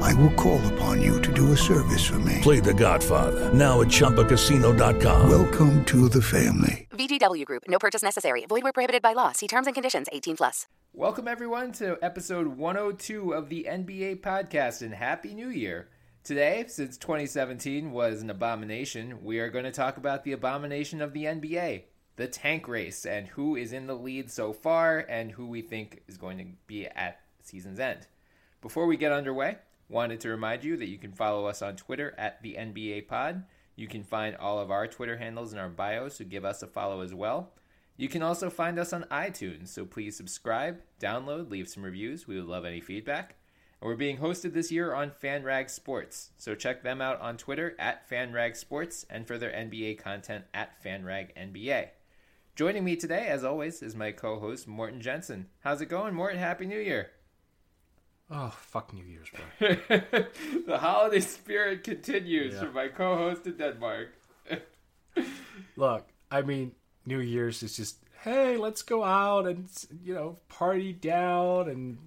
I will call upon you to do a service for me. Play The Godfather now at ChumbaCasino.com. Welcome to the family. VGW Group. No purchase necessary. Void where prohibited by law. See terms and conditions. 18 plus. Welcome everyone to episode 102 of the NBA podcast and happy new year. Today, since 2017 was an abomination, we are going to talk about the abomination of the NBA, the tank race, and who is in the lead so far and who we think is going to be at season's end. Before we get underway, wanted to remind you that you can follow us on Twitter at the NBA Pod. You can find all of our Twitter handles in our bios, so give us a follow as well. You can also find us on iTunes, so please subscribe, download, leave some reviews. We would love any feedback. And we're being hosted this year on FanRag Sports, so check them out on Twitter at FanRag Sports and for their NBA content at FanRag NBA. Joining me today, as always, is my co-host Morten Jensen. How's it going, Morten? Happy New Year! Oh, fuck New Year's, bro. the holiday spirit continues Yeah. for my co-host in Denmark. Look, I mean, New Year's is just, hey, let's go out and, you know, party down and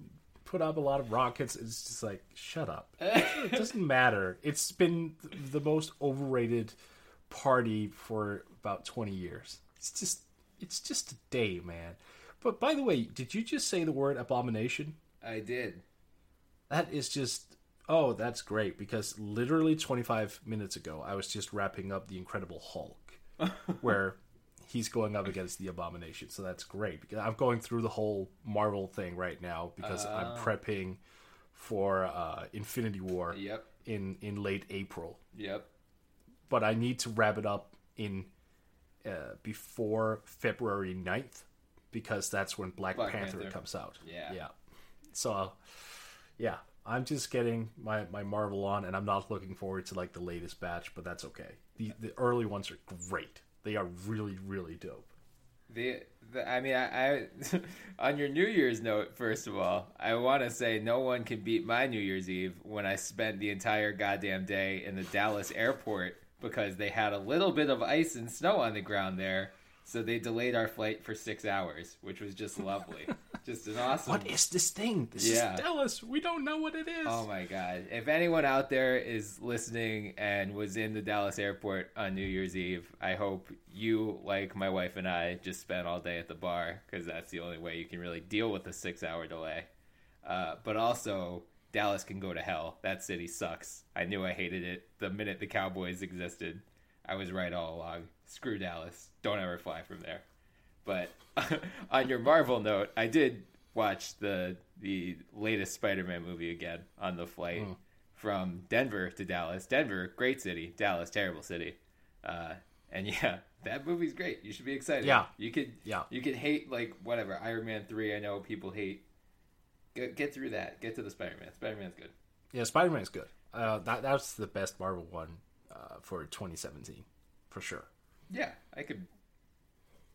put up a lot of rockets. It's just like, shut up. it doesn't matter. It's been the most overrated party for about 20 years. It's just, it's just a day, man. But by the way, did you just say the word abomination? I did. That is just oh, that's great because literally 25 minutes ago I was just wrapping up the Incredible Hulk where he's going up against the Abomination. So that's great because I'm going through the whole Marvel thing right now because I'm prepping for uh, Infinity War Yep. in in late April. Yep. But I need to wrap it up in uh, before February 9th because that's when Black, Black Panther, Panther. comes out. Yeah. Yeah. So yeah, I'm just getting my, my Marvel on and I'm not looking forward to like the latest batch, but that's okay. The the early ones are great. They are really, really dope. The, the I mean, I, I on your New Year's note, first of all, I want to say no one can beat my New Year's Eve when I spent the entire goddamn day in the Dallas airport because they had a little bit of ice and snow on the ground there, so they delayed our flight for six hours, which was just lovely, just an awesome. What is this thing? This Yeah. is Dallas. We don't know what it is. Oh my god. If anyone out there is listening and was in the Dallas airport on New Year's Eve, I hope you, like my wife and I, just spent all day at the bar because that's the only way you can really deal with a six hour delay. Uh, but also, Dallas can go to hell. That city sucks. I knew I hated it the minute the Cowboys existed. I was right all along. Screw Dallas. Don't ever fly from there. But on your Marvel note, I did watch the the latest Spider-Man movie again on the flight from Denver to Dallas. Denver, great city. Dallas, terrible city. Uh, and yeah, that movie's great. You should be excited. Yeah. you could. Yeah. you could hate like whatever Iron Man three. I know people hate. Get, get through that. Get to the Spider-Man. Spider-Man's good. Yeah, Spider-Man's good. Uh, that that's the best Marvel one uh, for 2017 for sure. Yeah, I could.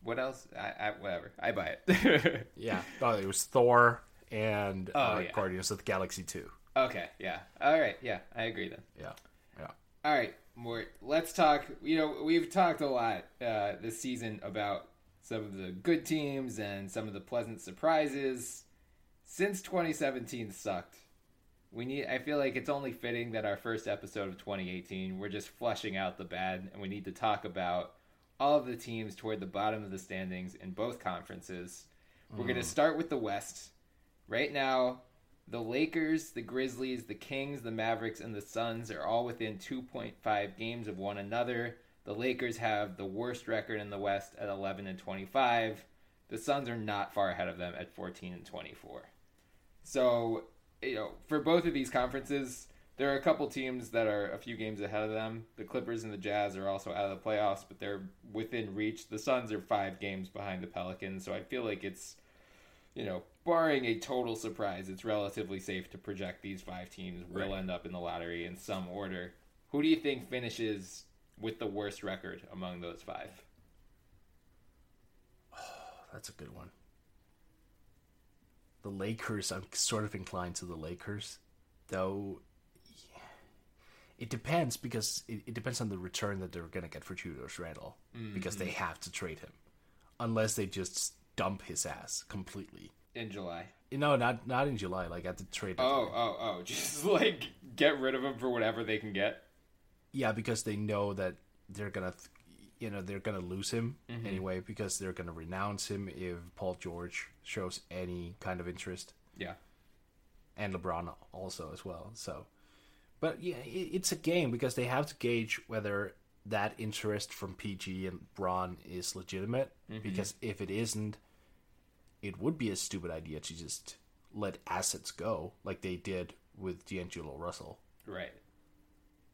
What else? I, I whatever. I buy it. Yeah, oh, it was Thor and Oh, uh, yeah. Guardians of the Galaxy 2. okay. Yeah. All right. Yeah, I agree then. Yeah, yeah. All right, Mort. Let's talk. You know, we've talked a lot uh, this season about some of the good teams and some of the pleasant surprises. Since 2017 sucked, we need. I feel like it's only fitting that our first episode of 2018, we're just flushing out the bad, and we need to talk about all of the teams toward the bottom of the standings in both conferences. We're going to mm. start with the West. Right now, the Lakers, the Grizzlies, the Kings, the Mavericks, and the Suns are all within 2.5 games of one another. The The Lakers have the worst record in the West at 11 and 25. The Suns are not far ahead of them at 14 and 24. So, you know, for both of these conferences, there are a couple teams that are a few games ahead of them. The Clippers and the Jazz are also out of the playoffs, but they're within reach. The Suns are five games behind the Pelicans, so I feel like it's, you know, barring a total surprise, it's relatively safe to project these five teams will end up in the lottery in some order. Who do you think finishes with the worst record among those five? That's a good one. The Lakers, I'm sort of inclined to the Lakers, though. It depends because it, it depends on the return that they're going to get for Julius Randle mm-hmm. because they have to trade him, unless they just dump his ass completely. In July. No, not not in July. Like at the trade. Oh, oh, oh. Just like get rid of him for whatever they can get. Yeah, because they know that they're gonna, th- you know, they're gonna lose him mm-hmm. anyway because they're gonna renounce him if Paul George shows any kind of interest, Yeah. and LeBron also as well. So, but yeah, it, it's a game because they have to gauge whether that interest from PG and Bron is legitimate. Mm-hmm. Because if it isn't, it would be a stupid idea to just let assets go like they did with D'Angelo Russell. Right.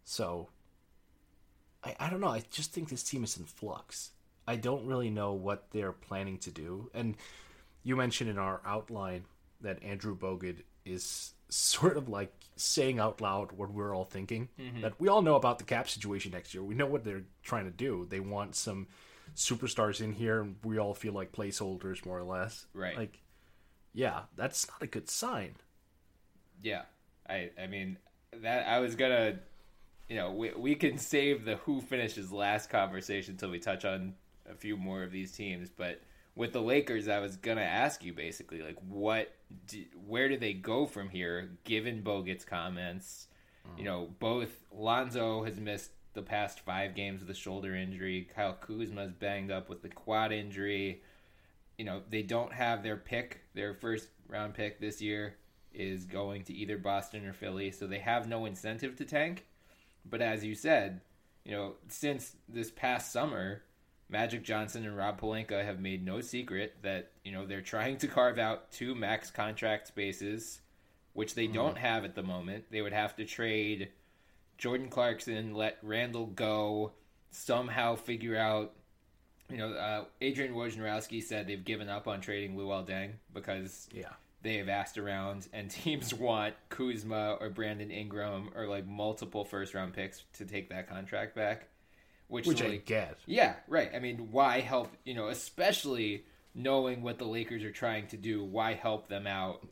So I, I don't know. I just think this team is in flux. I don't really know what they're planning to do. And you mentioned in our outline that Andrew Bogut is sort of like saying out loud what we're all thinking. Mm-hmm. That we all know about the cap situation next year. We know what they're trying to do. They want some superstars in here, and we all feel like placeholders, more or less. Right. Like, yeah, that's not a good sign. Yeah. I I mean that I was gonna you know, we we can save the who finishes last conversation until we touch on a few more of these teams, but with the Lakers, I was gonna ask you basically like what, do, where do they go from here? Given Bogut's comments, you mm-hmm. know, both Lonzo has missed the past five games with a shoulder injury. Kyle Kuzma's banged up with the quad injury. You know, they don't have their pick. Their first round pick this year is going to either Boston or Philly, so they have no incentive to tank. But as you said, you know, since this past summer, Magic Johnson and Rob Pelinka have made no secret that, you know, they're trying to carve out two max contract spaces, which they don't have at the moment. They would have to trade Jordan Clarkson, let Randle go, somehow figure out. You know, uh, Adrian Wojnarowski said they've given up on trading Luol Deng because Yeah. they have asked around, and teams want Kuzma or Brandon Ingram or like multiple first round picks to take that contract back. Which, Which I get. yeah, right. I mean, why help? You know, especially knowing what the Lakers are trying to do. Why help them out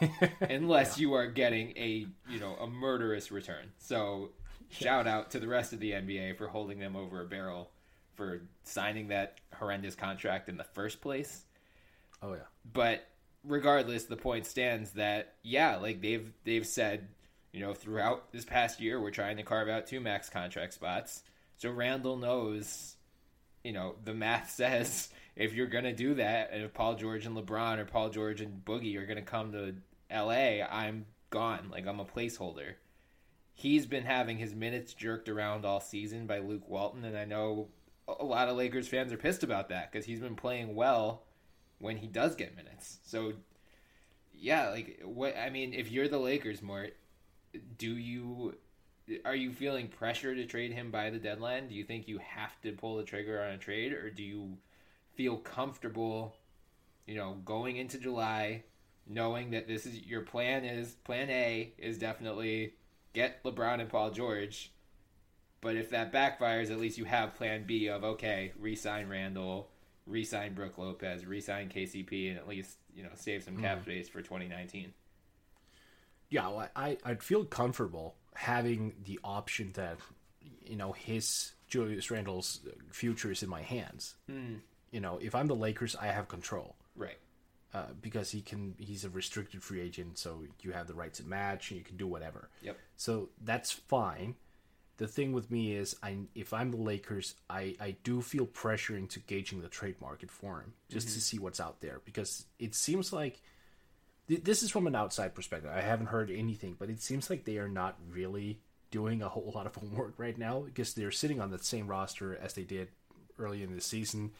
unless you are getting a you know a murderous return? So, shout out to the rest of the NBA for holding them over a barrel for signing that horrendous contract in the first place Oh, yeah. but regardless the point stands that yeah like they've they've said you know throughout this past year we're trying to carve out two max contract spots so randle knows you know the math says if you're gonna do that and if paul george and lebron or paul george and boogie are gonna come to la i'm gone like i'm a placeholder he's been having his minutes jerked around all season by luke walton and i know a lot of lakers fans are pissed about that because he's been playing well when he does get minutes. So yeah, like what I mean, if you're the Lakers, Mort, do you are you feeling pressure to trade him by the deadline? Do you think you have to pull the trigger on a trade or do you feel comfortable, you know, going into July knowing that this is your plan is plan A is definitely get LeBron and Paul George. But if that backfires, at least you have plan B of okay, re-sign Randle, re-sign Brooke Lopez, re-sign KCP, and at least you know save some mm-hmm. cap space for 2019. yeah, well, I I'd feel comfortable having the option that you know his Julius Randle's future is in my hands. You know, if I'm the Lakers, I have control Right. uh, because he can. He's a restricted free agent, so you have the right to match and you can do whatever. Yep. So that's fine. The thing with me is, I if I'm the Lakers, I I do feel pressure into gauging the trade market for him just to see what's out there because it seems like th- this is from an outside perspective. I haven't heard anything, but it seems like they are not really doing a whole lot of homework right now because they're sitting on the same roster as they did early in the season.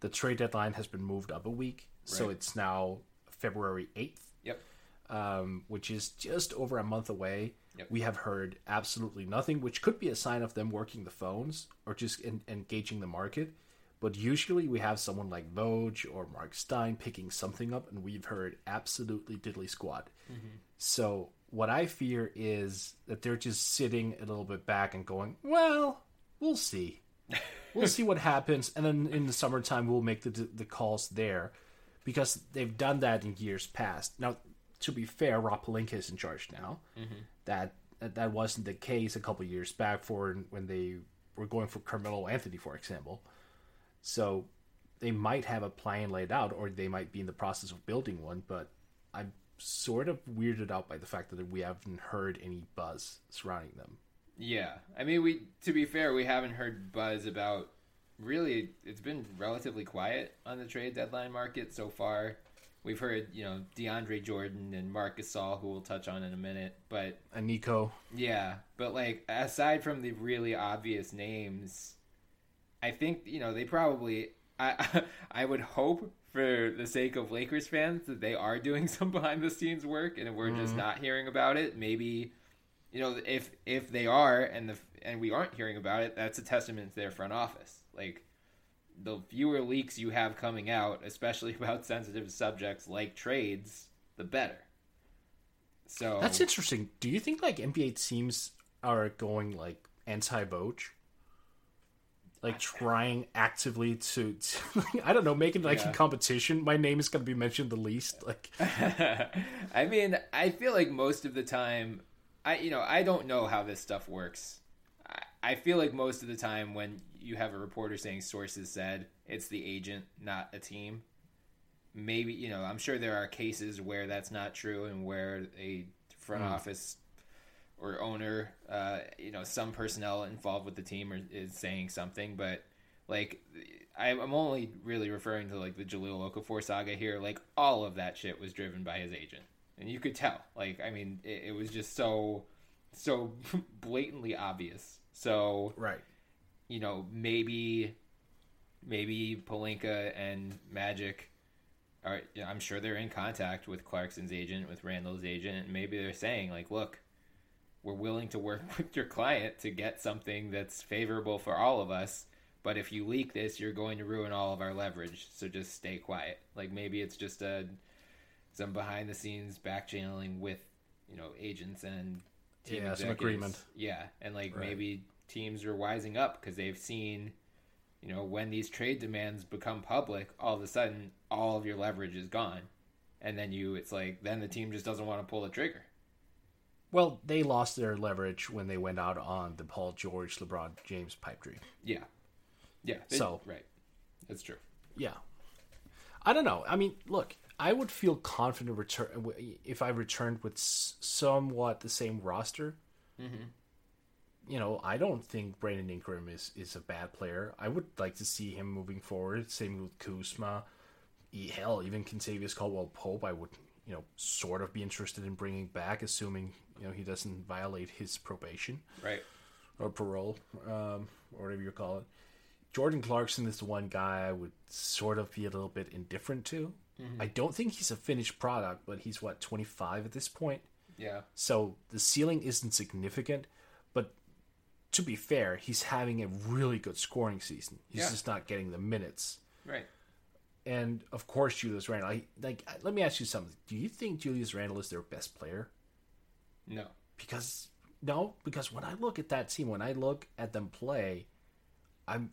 The trade deadline has been moved up a week, so it's now February 8th, Yep. um, which is just over a month away. Yep. We have heard absolutely nothing, which could be a sign of them working the phones or just en- engaging the market. But usually we have someone like Voj or Mark Stein picking something up, and we've heard absolutely diddly squat. Mm-hmm. So what I fear is that they're just sitting a little bit back and going, "Well, we'll see, we'll see what happens," and then in the summertime we'll make the the calls there, because they've done that in years past. Now, to be fair, Rob Pelinka is in charge now. Mm-hmm. That that wasn't the case a couple years back for when they were going for Carmelo Anthony, for example. So they might have a plan laid out, or they might be in the process of building one. But I'm sort of weirded out by the fact that we haven't heard any buzz surrounding them. Yeah, I mean, we to be fair, we haven't heard buzz about. Really, it's been relatively quiet on the trade deadline market so far. We've heard, you know, DeAndre Jordan and Marc Gasol, who we'll touch on in a minute, but And Nico, yeah, but like aside from the really obvious names, I think you know they probably. I I would hope for the sake of Lakers fans that they are doing some behind the scenes work, and we're just mm-hmm. not hearing about it. Maybe you know if if they are and the and we aren't hearing about it, that's a testament to their front office. Like the fewer leaks you have coming out, especially about sensitive subjects like trades, the better. So that's interesting. Do you think like NBA teams are going like anti Voj? Like trying actively to, to I don't know, making like Yeah. a competition. My name is going to be mentioned the least. Like, I mean, I feel like most of the time, I you know I don't know how this stuff works. I, I feel like most of the time when you have a reporter saying sources said, it's the agent, not a team. Maybe you know I'm sure there are cases where that's not true and where a front mm. office or owner, uh, you know, some personnel involved with the team are, is saying something, but like I- I'm only really referring to like the Jahlil Okafor saga here. Like all of that shit was driven by his agent, and you could tell. Like I mean, it, it was just so so blatantly obvious. So right. you know, maybe maybe Pelinka and Magic are I'm sure they're in contact with Clarkson's agent, with Randle's agent, and maybe they're saying like, look, we're willing to work with your client to get something that's favorable for all of us, but if you leak this, you're going to ruin all of our leverage, so just stay quiet. Like maybe it's just a some behind the scenes back channeling with, you know, agents and team Yeah, some agreement. Yeah, and like Right. maybe teams are wising up because they've seen, you know, when these trade demands become public, all of a sudden all of your leverage is gone, and then you, it's like then the team just doesn't want to pull the trigger. Well, they lost their leverage when they went out on the Paul George, LeBron James pipe dream. Yeah, yeah. they- So- right, that's true. Yeah. I don't know. I mean, look, I would feel confident return if I returned with s- somewhat the same roster. Mm-hmm. You know, I don't think Brandon Ingram is, is a bad player. I would like to see him moving forward. Same with Kuzma. Hell, even Kentavious Caldwell Pope, I would, you know, sort of be interested in bringing back, assuming, you know, he doesn't violate his probation Right. or parole, um, or whatever you call it. Jordan Clarkson is the one guy I would sort of be a little bit indifferent to. I don't think he's a finished product, but he's what twenty five at this point, Yeah. so the ceiling isn't significant. But to be fair, he's having a really good scoring season. He's Yeah. just not getting the minutes. Right. And of course, Julius Randle. I, like, let me ask you something. Do you think Julius Randle is their best player? No. because no because when i look at that team when i look at them play i'm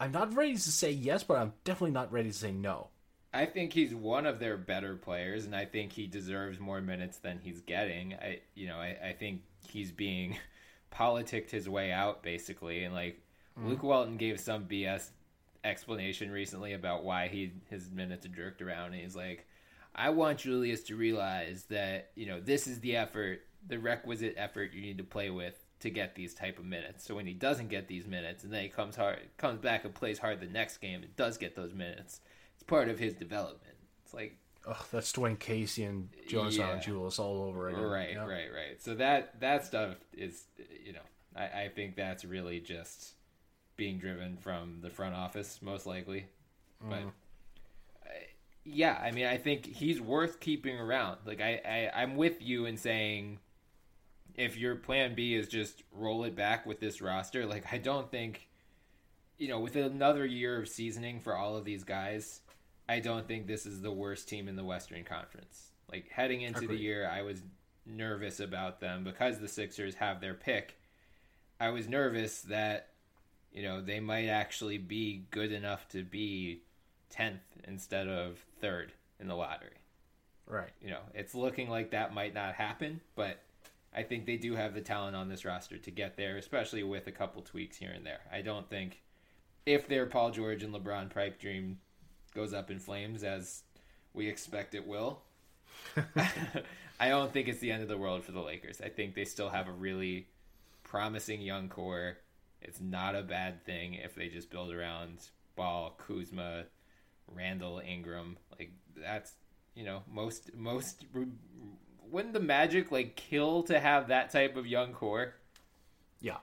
i'm not ready to say yes but i'm definitely not ready to say no I think he's one of their better players, and I think he deserves more minutes than he's getting. I, you know, I, I think he's being politicked his way out basically, and like mm. Luke Walton gave some BS explanation recently about why he his minutes are jerked around, and he's like, "I want Julius to realize that you know this is the effort, the requisite effort you need to play with." To get these type of minutes, so when he doesn't get these minutes, and then he comes hard, comes back and plays hard the next game, and does get those minutes, it's part of his development. It's like oh, that's Dwane Casey and Jonas Yeah. Valanciunas all over again. Right, know? right, right. So that that stuff is, you know, I, I think that's really just being driven from the front office, most likely. Mm. But I- yeah, I mean, I think he's worth keeping around. Like, I, I I'm with you in saying if your plan B is just roll it back with this roster, like I don't think, you know, with another year of seasoning for all of these guys, I don't think this is the worst team in the Western Conference. Like heading into the year, I was nervous about them because the Sixers have their pick. I was nervous that you know they might actually be good enough to be 10th instead of 3rd in the lottery Right. you know, it's looking like that might not happen, but I think they do have the talent on this roster to get there, especially with a couple tweaks here and there. I don't think if their Paul George and LeBron pipe dream goes up in flames as we expect it will, I don't think it's the end of the world for the Lakers. I think they still have a really promising young core. It's not a bad thing if they just build around Ball, Kuzma, Randle, Ingram. Like that's you know most most wouldn't the Magic like kill to have that type of young core? Yeah.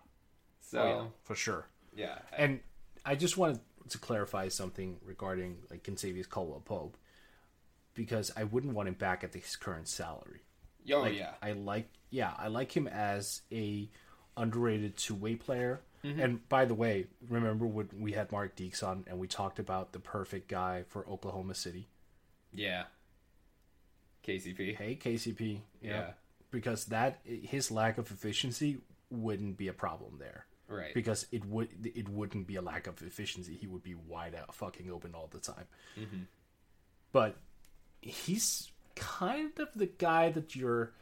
So Oh, yeah, for sure. yeah, And I just wanted to clarify something regarding like Kentavious Caldwell Pope, because I wouldn't want him back at his current salary. oh Like, yeah, I like yeah, I like him as a underrated two way player. Mm-hmm. And by the way, remember when we had Mark Deeks on and we talked about the perfect guy for Oklahoma City? yeah. KCP. Hey KCP, Yeah. because that his lack of efficiency wouldn't be a problem there. Right. Because it would it wouldn't be a lack of efficiency. He would be wide out, fucking open all the time. Mm-hmm. But he's kind of the guy that you're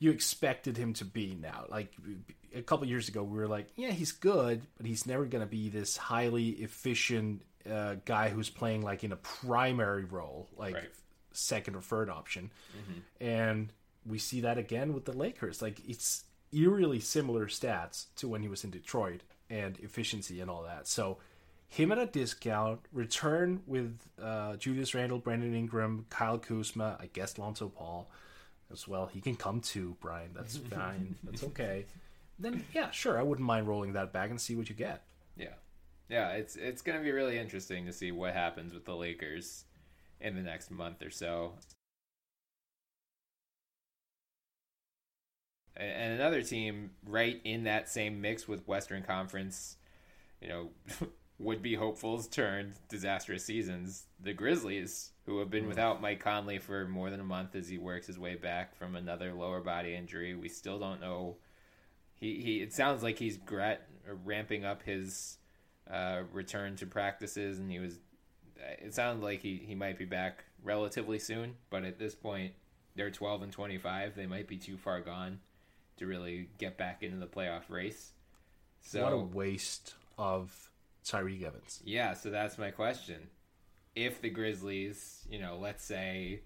you expected him to be now. Like a couple years ago, we were like, yeah, he's good, but he's never going to be this highly efficient uh, guy who's playing like in a primary role, like Right. second or third option. And we see that again with the Lakers. Like it's eerily similar stats to when he was in Detroit and efficiency and all that. So him at a discount, return with uh, Julius Randle, Brandon Ingram, Kyle Kuzma, I guess Lonzo Ball as well. He can come too, Bryan. That's fine. That's okay. Then yeah, sure, I wouldn't mind rolling that back and see what you get. Yeah. Yeah, it's it's going to be really interesting to see what happens with the Lakers in the next month or so. And another team right in that same mix with Western Conference, you know, would be hopefuls turned disastrous seasons, the Grizzlies, who have been without Mike Conley for more than a month as he works his way back from another lower body injury. We still don't know he, he it sounds like he's grat, ramping up his uh, return to practices, and he was. It sounded like he, he might be back relatively soon, but at this point, they're twelve and twenty five. They might be too far gone to really get back into the playoff race. So what a waste of Tyreke Evans. yeah, so that's my question. If the Grizzlies, you know, let's say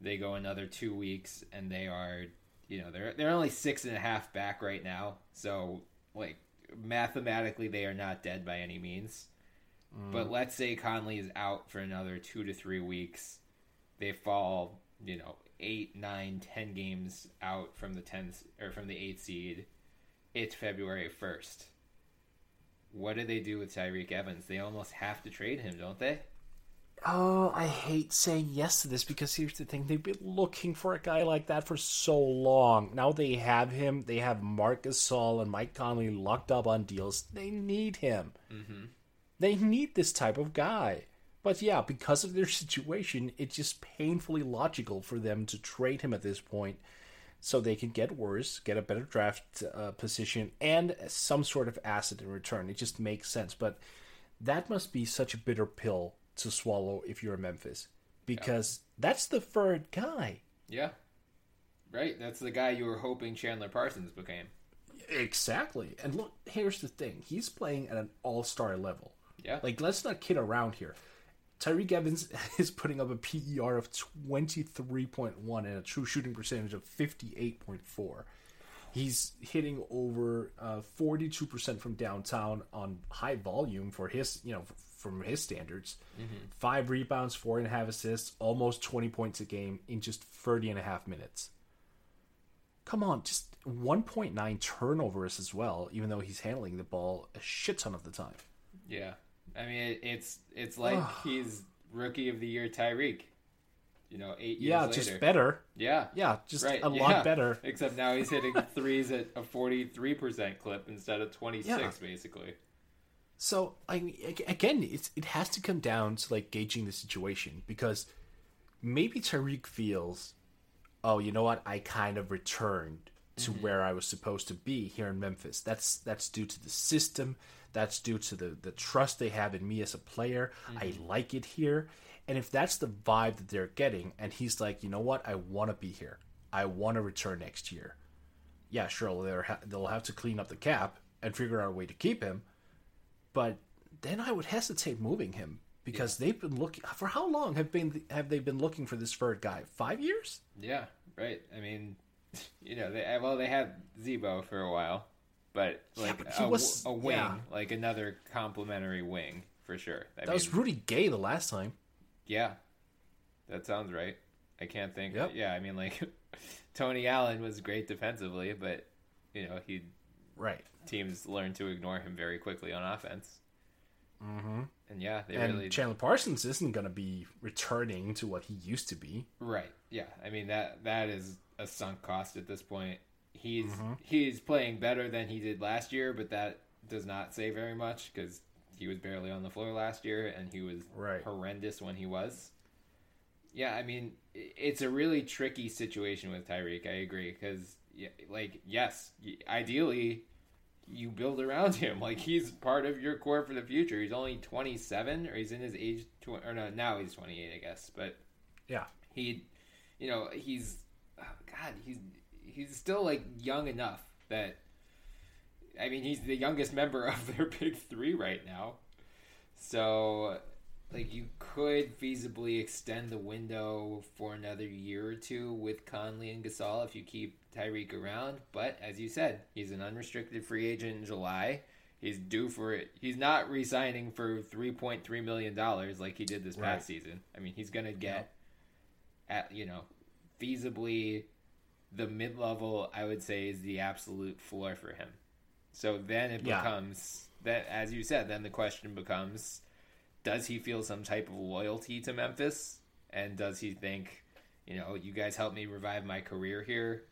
they go another two weeks and they are, you know, they're they're only six and a half back right now. So like mathematically they are not dead by any means. Mm. But let's say Conley is out for another two to three weeks. They fall, you know, eight, nine, ten games out from the tenth or from the eighth seed. It's February first what do they do with Tyreke Evans? They almost have to trade him, don't they? Oh, I hate saying yes to this because here's the thing: they've been looking for a guy like that for so long. Now they have him. They have Marc Gasol and Mike Conley locked up on deals. They need him. Mm-hmm. They need this type of guy. But yeah, because of their situation, it's just painfully logical for them to trade him at this point, so they can get worse, get a better draft uh, position, and some sort of asset in return. It just makes sense. But that must be such a bitter pill to swallow if you're a Memphis because that's the third guy. Yeah. Right? That's the guy you were hoping Chandler Parsons became. Exactly. And look, here's the thing. He's playing at an all-star level. Yeah. Like let's not kid around here. Tyreke Evans is putting up a PER of 23.1 and a true shooting percentage of 58.4. He's hitting over uh, 42% from downtown on high volume for his, you know, from his standards. Five rebounds, four and a half assists, almost 20 points a game in just 30 and a half minutes. Come on, just 1.9 turnovers as well, even though he's handling the ball a shit ton of the time. Yeah, I mean it, it's it's like he's rookie of the year Tyreke. You know, eight years Yeah, later. just better. Yeah, Yeah, just right. a yeah. lot better. Except now he's hitting threes at a forty-three percent clip instead of twenty-six, Yeah. basically. So I mean, again, it's it has to come down to like gauging the situation because maybe Tariq feels, oh, you know what, I kind of returned to mm-hmm. where I was supposed to be here in Memphis. That's that's due to the system. That's due to the the trust they have in me as a player. I mm-hmm. like it here, and if that's the vibe that they're getting, and he's like, you know what, I want to be here. I want to return next year. Yeah, sure, they'll ha- they'll have to clean up the cap and figure out a way to keep him but then I would hesitate moving him because they've been looking for how long have been have they been looking for this third guy? Five years? Yeah, right. I mean, you know, they well they had Z-Bo for a while, but like but he a, was- a wing, yeah. like another complimentary wing for sure. I That was mean, Rudy Gay the last time. yeah, that sounds right. I can't think. Yep. Yeah, I mean, like Tony Allen was great defensively, but you know, he Right. teams learned to ignore him very quickly on offense. Mm-hmm. And yeah, they And really Chandler Parsons isn't going to be returning to what he used to be. Right. Yeah. I mean that that is a sunk cost at this point. He's Mm-hmm. he's playing better than he did last year, but that does not say very much because he was barely on the floor last year and he was Right. horrendous when he was. Yeah, I mean it's a really tricky situation with Tyreke. I agree because like yes, ideally you build around him. Like he's part of your core for the future. He's only 27 or he's in his age tw- or no, now he's 28, I guess. But Yeah. he you know he's oh god he's he's still like young enough that i mean he's the youngest member of their big three right now so like you could feasibly extend the window for another year or two with Conley and Gasol if you keep Tyreke around. But as you said, he's an unrestricted free agent in July. He's due for it. He's not re-signing for three point three million dollars like he did this past season. I mean, he's gonna get at you know feasibly the mid-level. I would say is the absolute floor for him. So then it Yeah. becomes that, as you said, then the question becomes does he feel some type of loyalty to Memphis? And does he think, you know, you guys helped me revive my career here?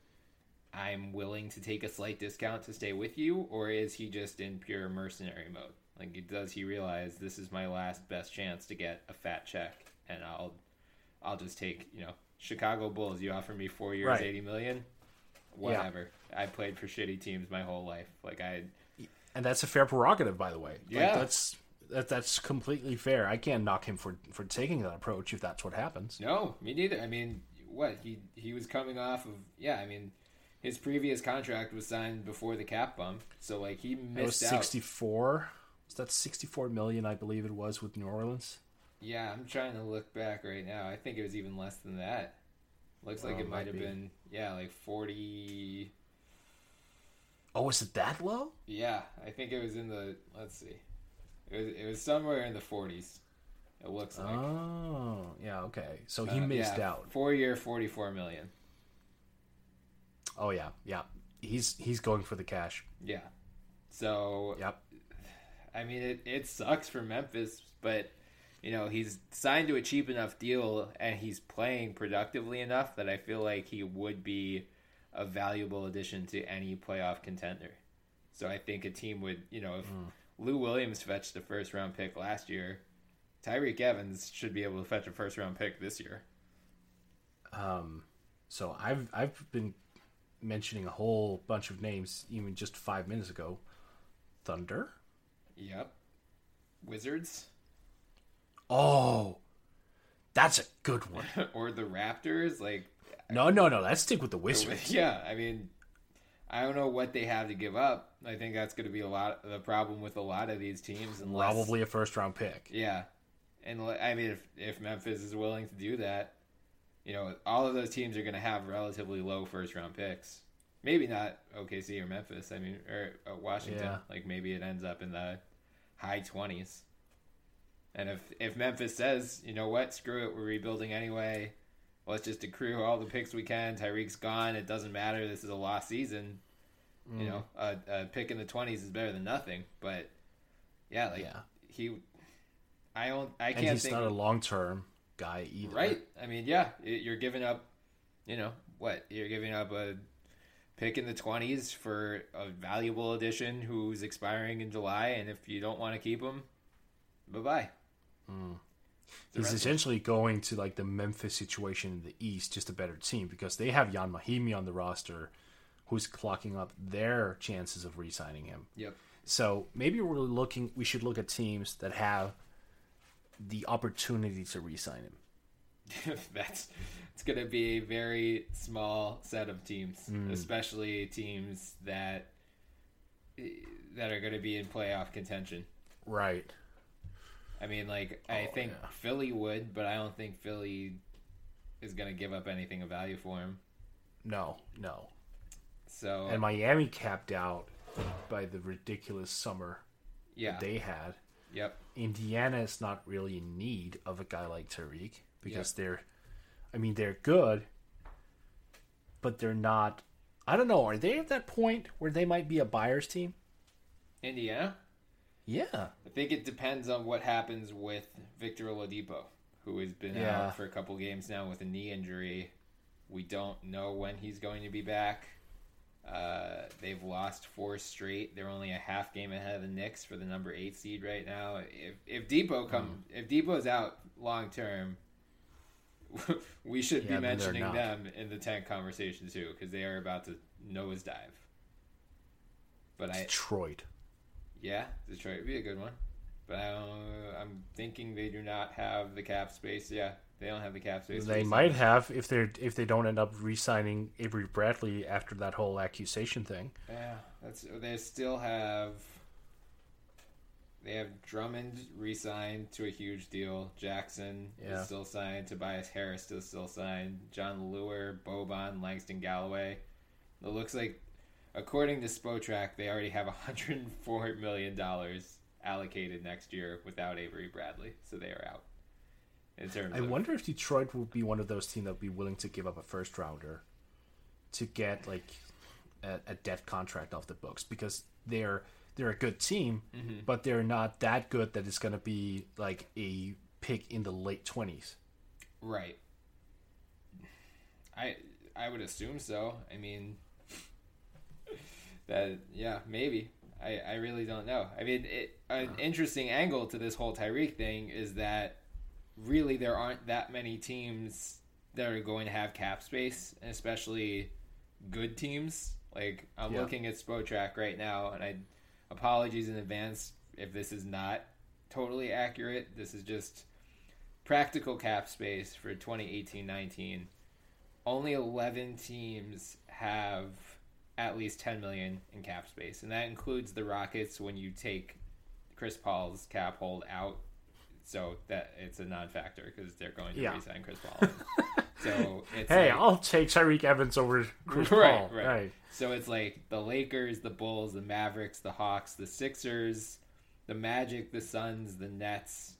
I'm willing to take a slight discount to stay with you, or is he just in pure mercenary mode? Like, does he realize this is my last best chance to get a fat check, and I'll, I'll just take, you know, Chicago Bulls. You offer me four years, Right. eighty million, whatever. I played for shitty teams my whole life. Like I, And that's a fair prerogative, by the way. Like, Yeah. that's that, that's completely fair. I can't knock him for for taking that approach if that's what happens. No, me neither. I mean, what he he was coming off of? Yeah, I mean, his previous contract was signed before the cap bump, so like he It was missed out. sixty four. Was that sixty four million? I believe it was with New Orleans. Yeah, I'm trying to look back right now. I think it was even less than that. Looks like Oh, it might have be. been yeah, like forty. Oh, was it that low? Yeah, I think it was in the. Let's see, it was it was somewhere in the forties. It looks like. Oh, yeah. Okay, so he Uh, missed yeah, out. Four year, forty four million. Oh yeah, yeah. He's he's going for the cash. Yeah. So Yep. I mean, it, it sucks for Memphis, but you know he's signed to a cheap enough deal and he's playing productively enough that I feel like he would be a valuable addition to any playoff contender. So I think a team would, you know, if Lou Williams fetched a first round pick last year, Tyreke Evans should be able to fetch a first round pick this year. Um, so I've I've been mentioning a whole bunch of names even just five minutes ago. Thunder. Yep. Wizards Oh, that's a good one. or the Raptors, like No, no, no. Let's stick with the Wizards. Yeah, I mean, I don't know what they have to give up. I think that's going to be a lot the problem with a lot of these teams. Unless, Probably a first round pick. yeah, and I mean, if if Memphis is willing to do that, you know, all of those teams are going to have relatively low first round picks. Maybe not OKC or Memphis. I mean, or uh, Washington. Yeah. Like maybe it ends up in the high twenties. And if if Memphis says, you know what, screw it, we're rebuilding anyway. Let's just accrue all the picks we can. Tyreke's gone. It doesn't matter. This is a lost season. You mm. know, a, a pick in the twenties is better than nothing. But yeah, like Yeah. he, I don't, I can't he's think not a long term guy either. right. I mean, yeah, you're giving up. You know what? You're giving up a pick in the twenties for a valuable addition who's expiring in July, and if you don't want to keep him, bye bye. He's essentially going to like the Memphis situation in the East, just a better team because they have Ian Mahinmi on the roster, who's clocking up their chances of re-signing him. Yep. So maybe we're looking. We should look at teams that have the opportunity to re-sign him. That's it's going to be a very small set of teams, Hmm. especially teams that that are going to be in playoff contention. Right. I mean, like I oh, think Oh, yeah. Philly would, but I don't think Philly is going to give up anything of value for him. No. No. So And Miami capped out by the ridiculous summer yeah, that they had. yep, Indiana is not really in need of a guy like Tariq because they're, I mean, they're good, but they're not. I don't know. Are they at that point where they might be a buyer's team? Indiana. Yeah. I think it depends on what happens with Victor Oladipo, who has been Yeah. out for a couple games now with a knee injury. We don't know when he's going to be back. Uh, they've lost four straight. They're only a half game ahead of the Knicks for the number eight seed right now. If if Dipo come Hmm. if Dipo's out long term, we should Yeah, be mentioning them in the tank conversation too because they are about to nosedive. But I Detroit. Yeah, Detroit would be a good one. But I don't, I'm thinking they do not have the cap space. Yeah, they don't have the cap space. They might have if they if they don't end up re-signing Avery Bradley after that whole accusation thing. Yeah, that's they still have. They have Drummond re-signed to a huge deal. Jackson Yeah. is still signed. Tobias Harris is still signed. Jon Leuer, Boban, Langston Galloway. It looks like, according to Spotrac, they already have 104 million dollars allocated next year without Avery Bradley, so they are out. In terms I of wonder if Detroit would be one of those teams that would be willing to give up a first rounder to get like a, a debt contract off the books because they're they're a good team, mm-hmm. but they're not that good that it's going to be like a pick in the late twenties. Right. I I would assume so. I mean that yeah, maybe. I, I really don't know. I mean, it, an interesting angle to this whole Tyreke thing is that really there aren't that many teams that are going to have cap space, especially good teams. Like I'm Yeah. looking at Spotrac right now, and I apologies in advance if this is not totally accurate. This is just practical cap space for 2018-19 only 11 teams have at least 10 million in cap space and that includes the rockets when you take chris paul's cap hold out so that it's a non-factor because they're going to Yeah. re-sign chris paul so it's Hey, like- I'll take Tyreke Evans over Chris right, Paul. right. Right. So it's like the Lakers, the Bulls, the Mavericks, the Hawks, the Sixers, the Magic, the Suns, the Nets,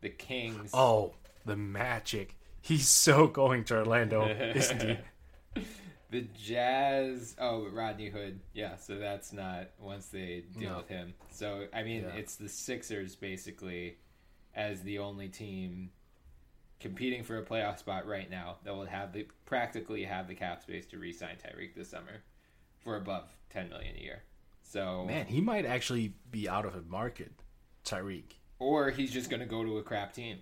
the Kings. Oh, the Magic. He's so going to Orlando, isn't he? The Jazz. Oh, Rodney Hood. Yeah, so that's not once they deal No. with him. So I mean, Yeah. it's the Sixers basically as the only team competing for a playoff spot right now that will have the practically have the cap space to re-sign Tyreke this summer for above ten million a year. So Man, he might actually be out of the market, Tyreke. or he's just going to go to a crap team.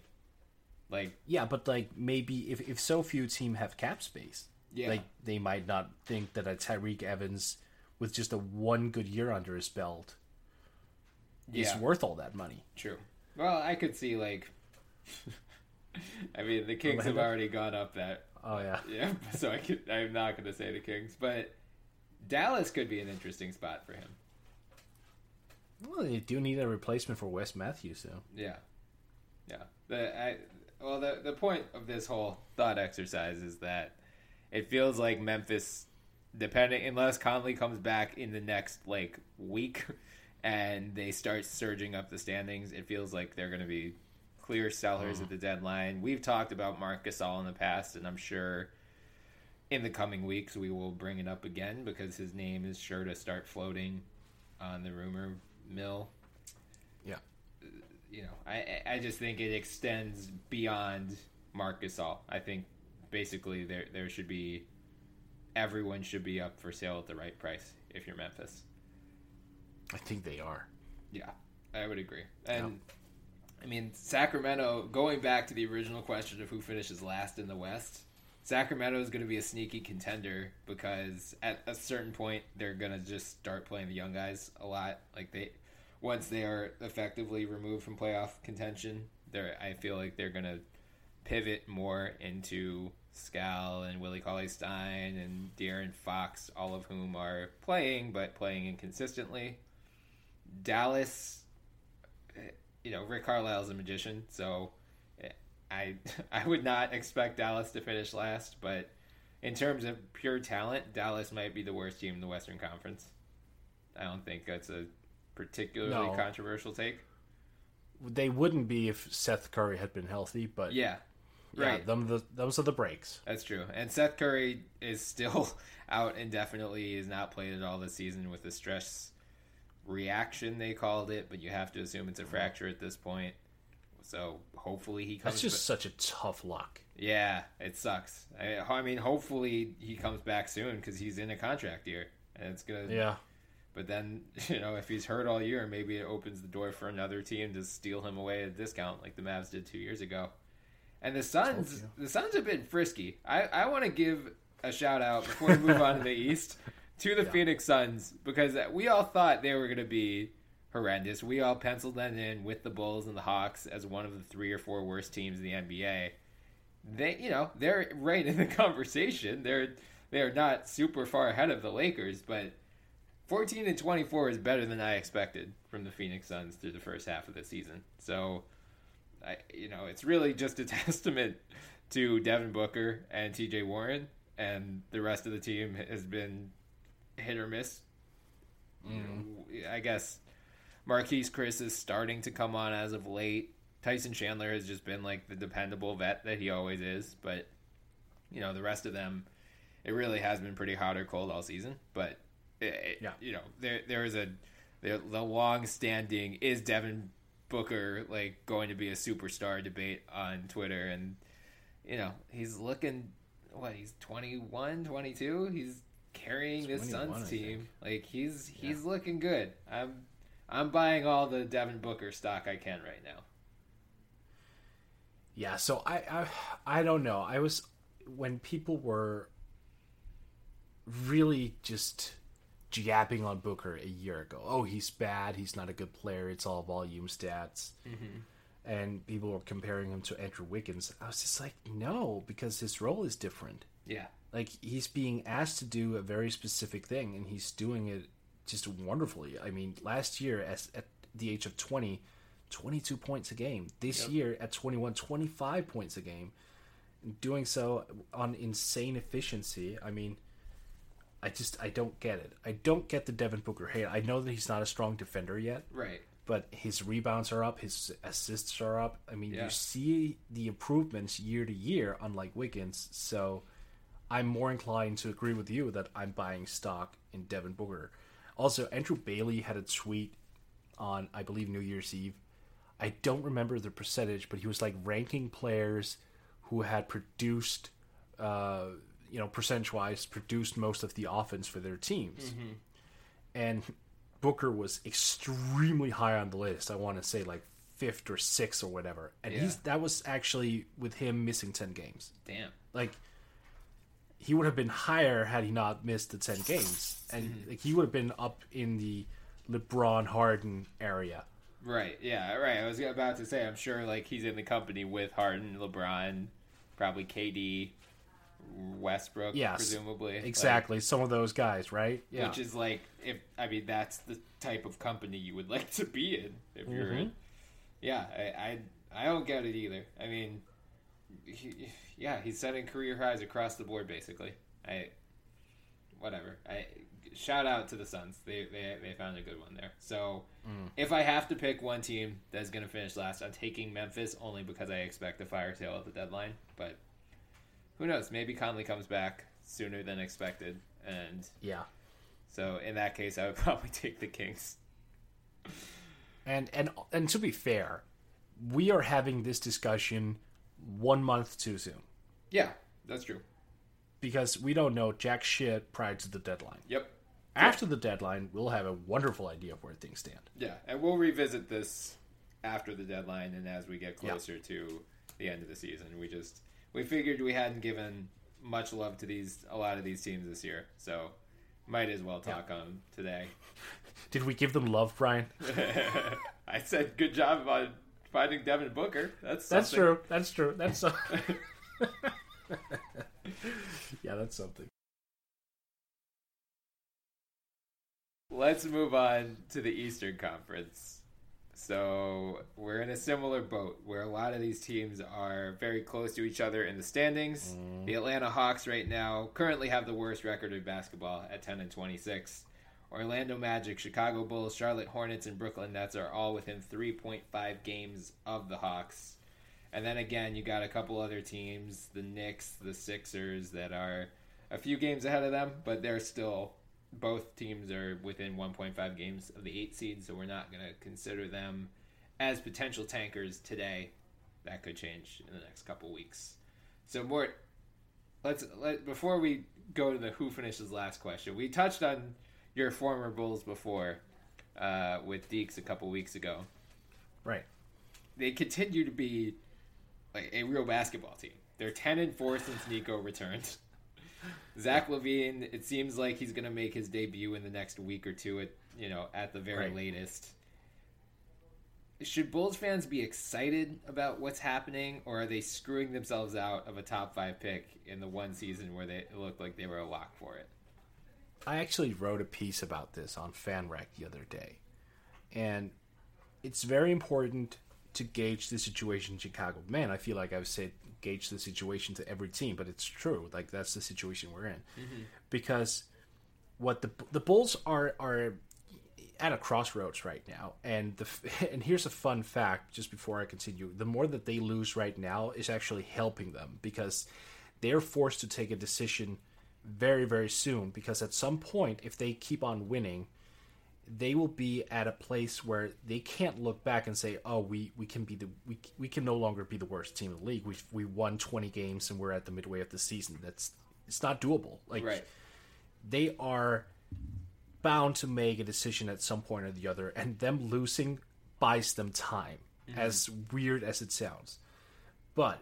Like Yeah, but like maybe if if so few team have cap space, Yeah. like they might not think that a Tyreke Evans with just a one good year under his belt is worth all that money. True. Well, I could see like. I mean, the Kings have already gone up that. Oh yeah, Yeah, so I could. I'm not going to say the Kings, but Dallas could be an interesting spot for him. well they do need a replacement for Wes Matthews though. Yeah, yeah. The I well, the the point of this whole thought exercise is that it feels like Memphis, depending unless Conley comes back in the next like week, and they start surging up the standings, it feels like they're going to be clear sellers mm. at the deadline. We've talked about Marc Gasol in the past, and I'm sure in the coming weeks we will bring it up again because his name is sure to start floating on the rumor mill. Yeah. You know, I I- I just think it extends beyond Marc Gasol. I think basically there there should be everyone should be up for sale at the right price if you're Memphis. I think they are. Yeah, I would agree. And I mean, Sacramento, going back to the original question of who finishes last in the West, Sacramento is going to be a sneaky contender because at a certain point they're going to just start playing the young guys a lot. Like they, once they are effectively removed from playoff contention, they're I feel like they're going to pivot more into Skal and Willie Cauley Stein and De'Aaron Fox, all of whom are playing but playing inconsistently. Dallas, eh, you know, Rick Carlisle's a magician, so eh, I I would not expect Dallas to finish last, but in terms of pure talent, Dallas might be the worst team in the Western Conference. I don't think that's a particularly No. controversial take. They wouldn't be if Seth Curry had been healthy, but Yeah, yeah, right. them the, those are the breaks. That's true. And Seth Curry is still out indefinitely. He has not played at all this season with the stress reaction they called it, but you have to assume it's a fracture at this point. So hopefully he comes. Back. That's just such a tough luck. yeah, it sucks. I, I mean, hopefully he comes back soon because he's in a contract year, and it's gonna. Yeah. But then you know if he's hurt all year, maybe it opens the door for another team to steal him away at a discount like the Mavs did two years ago. And the Suns, the Suns have been frisky. I, I want to give a shout out before we move on to the East to the Phoenix Suns because we all thought they were going to be horrendous. We all penciled them in with the Bulls and the Hawks as one of the three or four worst teams in the NBA. They, you know, they're right in the conversation. They're they're not super far ahead of the Lakers, but 14 and 24 is better than I expected from the Phoenix Suns through the first half of the season. So, I, you know, it's really just a testament to Devin Booker and TJ Warren, and the rest of the team has been hit or miss. Know, I guess Marquese Chriss is starting to come on as of late. Tyson Chandler has just been like the dependable vet that he always is, but you know the rest of them, it really has been pretty hot or cold all season. But it, it- Yeah. you know there there is a the long standing is Devin Booker like going to be a superstar debate on Twitter, and you know he's looking what he's 21, 22. He's carrying this 21, Suns team like he's he's looking good. I'm I'm buying all the Devin Booker stock I can right now. Yeah, so I, I I don't know. I was when people were really just jabbing on Booker a year ago. Oh, he's bad. He's not a good player. It's all volume stats. Mm-hmm. And people were comparing him to Andrew Wiggins. I was just like, no, because his role is different. Yeah. Like he's being asked to do a very specific thing, and he's doing it just wonderfully. I mean, last year as at the age of 20, 22 points a game. This year at 21, 25 points a game. Doing so on insane efficiency. I mean, I just I don't get it. I don't get the Devin Booker hate. I know that he's not a strong defender yet, Right. but his rebounds are up, his assists are up. I mean, Yeah. you see the improvements year to year, unlike Wiggins. So I'm more inclined to agree with you that I'm buying stock in Devin Booker. Also, Andrew Bailey had a tweet on, I believe, New Year's Eve. I don't remember the percentage, but he was like ranking players who had produced, uh, you know, percentage wise, produced most of the offense for their teams. And Booker was extremely high on the list. I want to say like fifth or sixth or whatever. And he's that was actually with him missing 10 games Damn. like he would have been higher had he not missed the 10 games and Mm-hmm. like he would have been up in the lebron harden area Right. Yeah. Right. I was about to say. I'm sure like he's in the company with Harden, LeBron, probably KD, Westbrook. yes Presumably. Like, exactly some of those guys right yeah Which is like if I mean that's the type of company you would like to be in if you're Mm-hmm. in. Yeah, I, I I don't get it either. I mean, he, yeah, he's setting career highs across the board basically. I whatever. I shout out to the Suns. They they, they found a good one there. So if I have to pick one team that's going to finish last, I'm taking Memphis only because I expect a fire sale at the deadline. But who knows? Maybe Conley comes back sooner than expected, and Yeah. so in that case, I would probably take the Kings. And and and to be fair, we are having this discussion one month too soon Yeah, that's true. because we don't know jack shit prior to the deadline. Yep. After the deadline, we'll have a wonderful idea of where things stand. Yeah, and we'll revisit this after the deadline and as we get closer to the end of the season. We just we figured we hadn't given much love to these a lot of these teams this year, so might as well talk on 'em today. Did we give them love, Brian? I said good job on finding Devin Booker. That's That's true. That's true. That's so- yeah, that's something. Let's move on to the Eastern Conference. So we're in a similar boat where a lot of these teams are very close to each other in the standings. Mm-hmm. The Atlanta Hawks right now currently have the worst record in basketball at 10 and 26. Orlando Magic, Chicago Bulls, Charlotte Hornets, and Brooklyn Nets are all within 3.5 games of the Hawks. And then again, you got a couple other teams, the Knicks, the Sixers, that are a few games ahead of them, but they're still both teams are within 1.5 games of the eight seed, so we're not going to consider them as potential tankers today. That could change in the next couple weeks. So, Mort, let's let before we go to the who finishes last question. We touched on your former Bulls before uh, with Deeks a couple weeks ago. Right. They continue to be like a real basketball team. They're 10 and 4 since Nico returned. Zach LaVine, it seems like he's going to make his debut in the next week or two at, you know, at the very Right. latest. Should Bulls fans be excited about what's happening or are they screwing themselves out of a top 5 pick in the one season where they it looked like they were a lock for it? I actually wrote a piece about this on FanRag the other day. And it's very important to gauge the situation in Chicago. Man, I feel like I've said gauge the situation to every team, but it's true. Like that's the situation we're in. Mm-hmm. Because what the the Bulls are are at a crossroads right now, and the and here's a fun fact. Just before I continue, the more that they lose right now is actually helping them because they're forced to take a decision very very soon. Because at some point, if they keep on winning, they will be at a place where they can't look back and say, "Oh, we, we can be the we, we can no longer be the worst team in the league. We we won 20 games and we're at the midway of the season. That's it's not doable. Like Right. they are bound to make a decision at some point or the other, and them losing buys them time. Mm-hmm. As weird as it sounds, but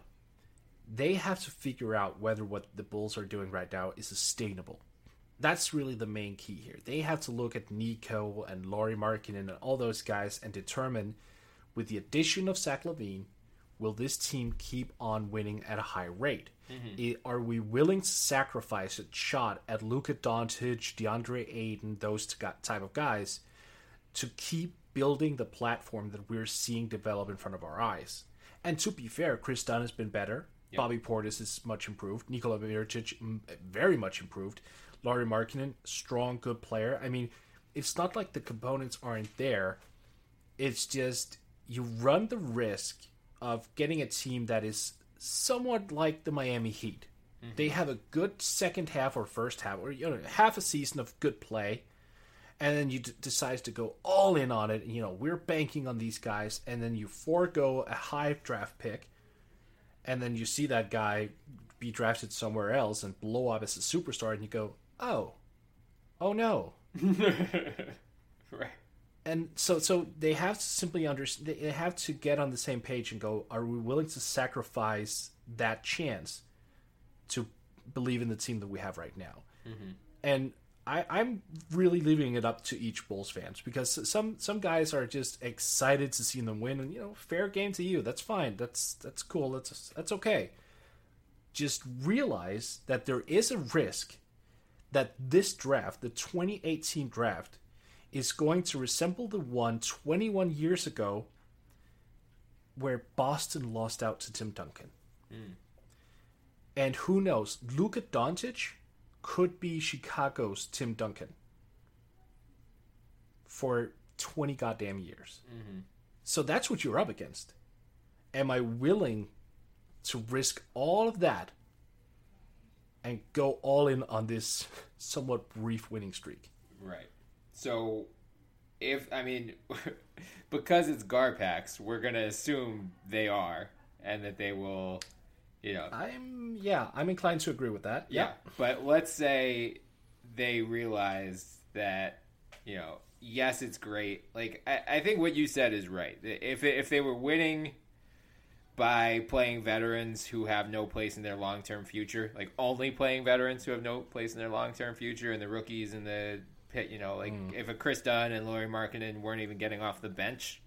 they have to figure out whether what the Bulls are doing right now is sustainable. That's really the main key here. They have to look at Nico and Lauri Markkanen and all those guys and determine, with the addition of Zach LaVine, will this team keep on winning at a high rate? Mm-hmm. I- are we willing to sacrifice a shot at Luka Doncic, DeAndre Ayton, those type of guys, to keep building the platform that we're seeing develop in front of our eyes? And to be fair, Kris Dunn has been better. Bobby Portis is much improved. Nikola Mirotic, very much improved. Lauri Markkanen, strong, good player. I mean, it's not like the components aren't there. It's just you run the risk of getting a team that is somewhat like the Miami Heat. Mm-hmm. They have a good second half or first half, or you know, half a season of good play, and then you d- decide to go all in on it. And, you know, we're banking on these guys, and then you forego a high draft pick, and then you see that guy be drafted somewhere else and blow up as a superstar, and you go, oh, oh no, Right. and so so they have to simply understand they have to get on the same page and go are we willing to sacrifice that chance to believe in the team that we have right now? Mm-hmm. And I, I'm really leaving it up to each Bulls fans because some some guys are just excited to see them win and you know fair game to you. That's fine. That's that's cool. That's that's okay. Just realize that there is a risk that this draft the 2018 draft is going to resemble the one 21 years ago where Boston lost out to Tim Duncan. Hmm. And who knows, Luka Doncic could be Chicago's Tim Duncan. for 20 goddamn years. Mm-hmm. So that's what you're up against. Am I willing to risk all of that and go all in on this somewhat brief winning streak? Right. So, if I mean, because it's Garpax, we're gonna assume they are, and that they will, you know, I'm yeah, I'm inclined to agree with that. yeah. But let's say they realize that, you know, yes, it's great. Like I, I think what you said is right. If if they were winning by playing veterans who have no place in their long term future, like only playing veterans who have no place in their long term future, and the rookies and the pit, you know, like mm. if a Kris Dunn and Lauri Markkanen weren't even getting off the bench,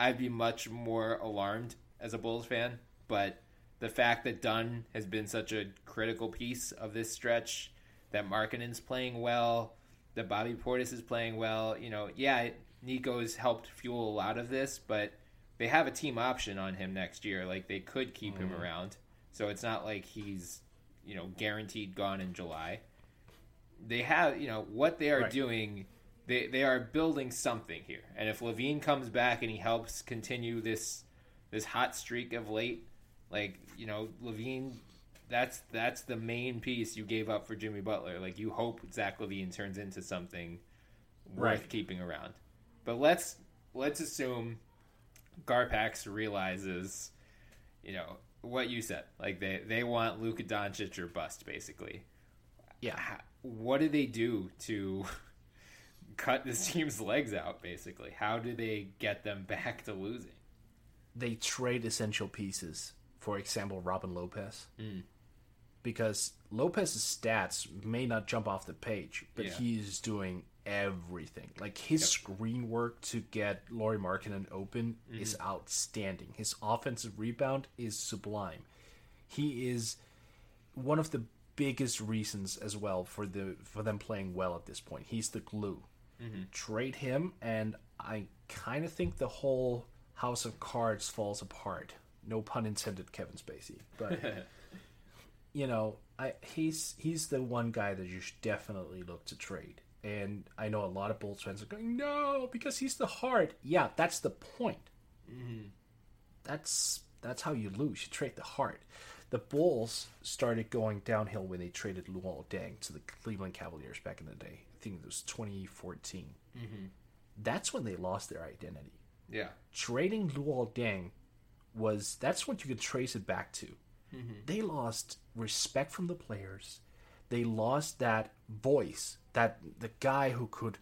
I'd be much more alarmed as a Bulls fan. But the fact that Dunn has been such a critical piece of this stretch, that Markkanen's playing well, that Bobby Portis is playing well, you know, yeah, Nico's helped fuel a lot of this, but they have a team option on him next year. Like they could keep him mm-hmm. around, so it's not like he's you know guaranteed gone in July. They have you know what they are Right. doing. They they are building something here, and if LaVine comes back and he helps continue this this hot streak of late, like you know LaVine. That's that's the main piece you gave up for Jimmy Butler. Like you hope Zach LaVine turns into something worth Right. keeping around. But let's let's assume Garpax realizes, you know, what you said. Like they they want Luka Doncic or bust, basically. Yeah. How- What do they do to cut this team's legs out? Basically, how do they get them back to losing? they trade essential pieces. For example, Robin Lopez. Hmm. Because Lopez's stats may not jump off the page, but Yeah. he's doing everything. Like his screen work to get Lauri Markkanen open is Mm-hmm. outstanding. His offensive rebound is sublime. He is one of the biggest reasons as well for the for them playing well at this point. He's the glue. Trade him, and I kind of think the whole House of Cards falls apart. No pun intended, Kevin Spacey. But you know, I he's he's the one guy that you should definitely look to trade. And I know a lot of Bulls fans are going, no, because he's the heart. Yeah, that's the point. Mm-hmm. That's that's how you lose. You trade the heart. The Bulls started going downhill when they traded Luol Deng to the Cleveland Cavaliers back in the day. I think it was 2014. Mm-hmm. That's when they lost their identity Yeah, trading Luol Deng was that's what you could trace it back to. Mm-hmm. They lost respect from the players. They lost that voice, that the guy who could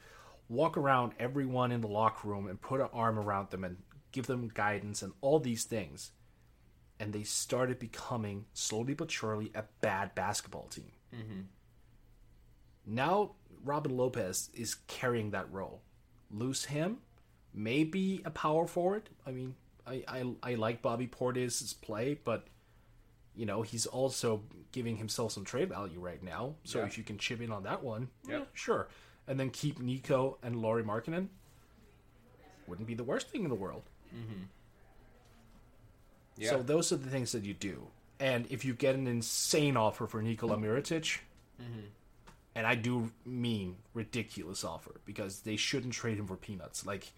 walk around everyone in the locker room and put an arm around them and give them guidance and all these things. And they started becoming slowly but surely a bad basketball team. Mm-hmm. Now Robin Lopez is carrying that role. Lose him, maybe a power forward. I mean, I, I, I like Bobby Portis's play, but you know he's also giving himself some trade value right now. So Yeah. if you can chip in on that one, yeah, sure. And then keep Nico and Lauri Markkanen, wouldn't be the worst thing in the world. Mm-hmm. yeah. So those are the things that you do. And if you get an insane offer for Nikola Mirotic, mm-hmm. and I do mean ridiculous offer because they shouldn't trade him for peanuts. Like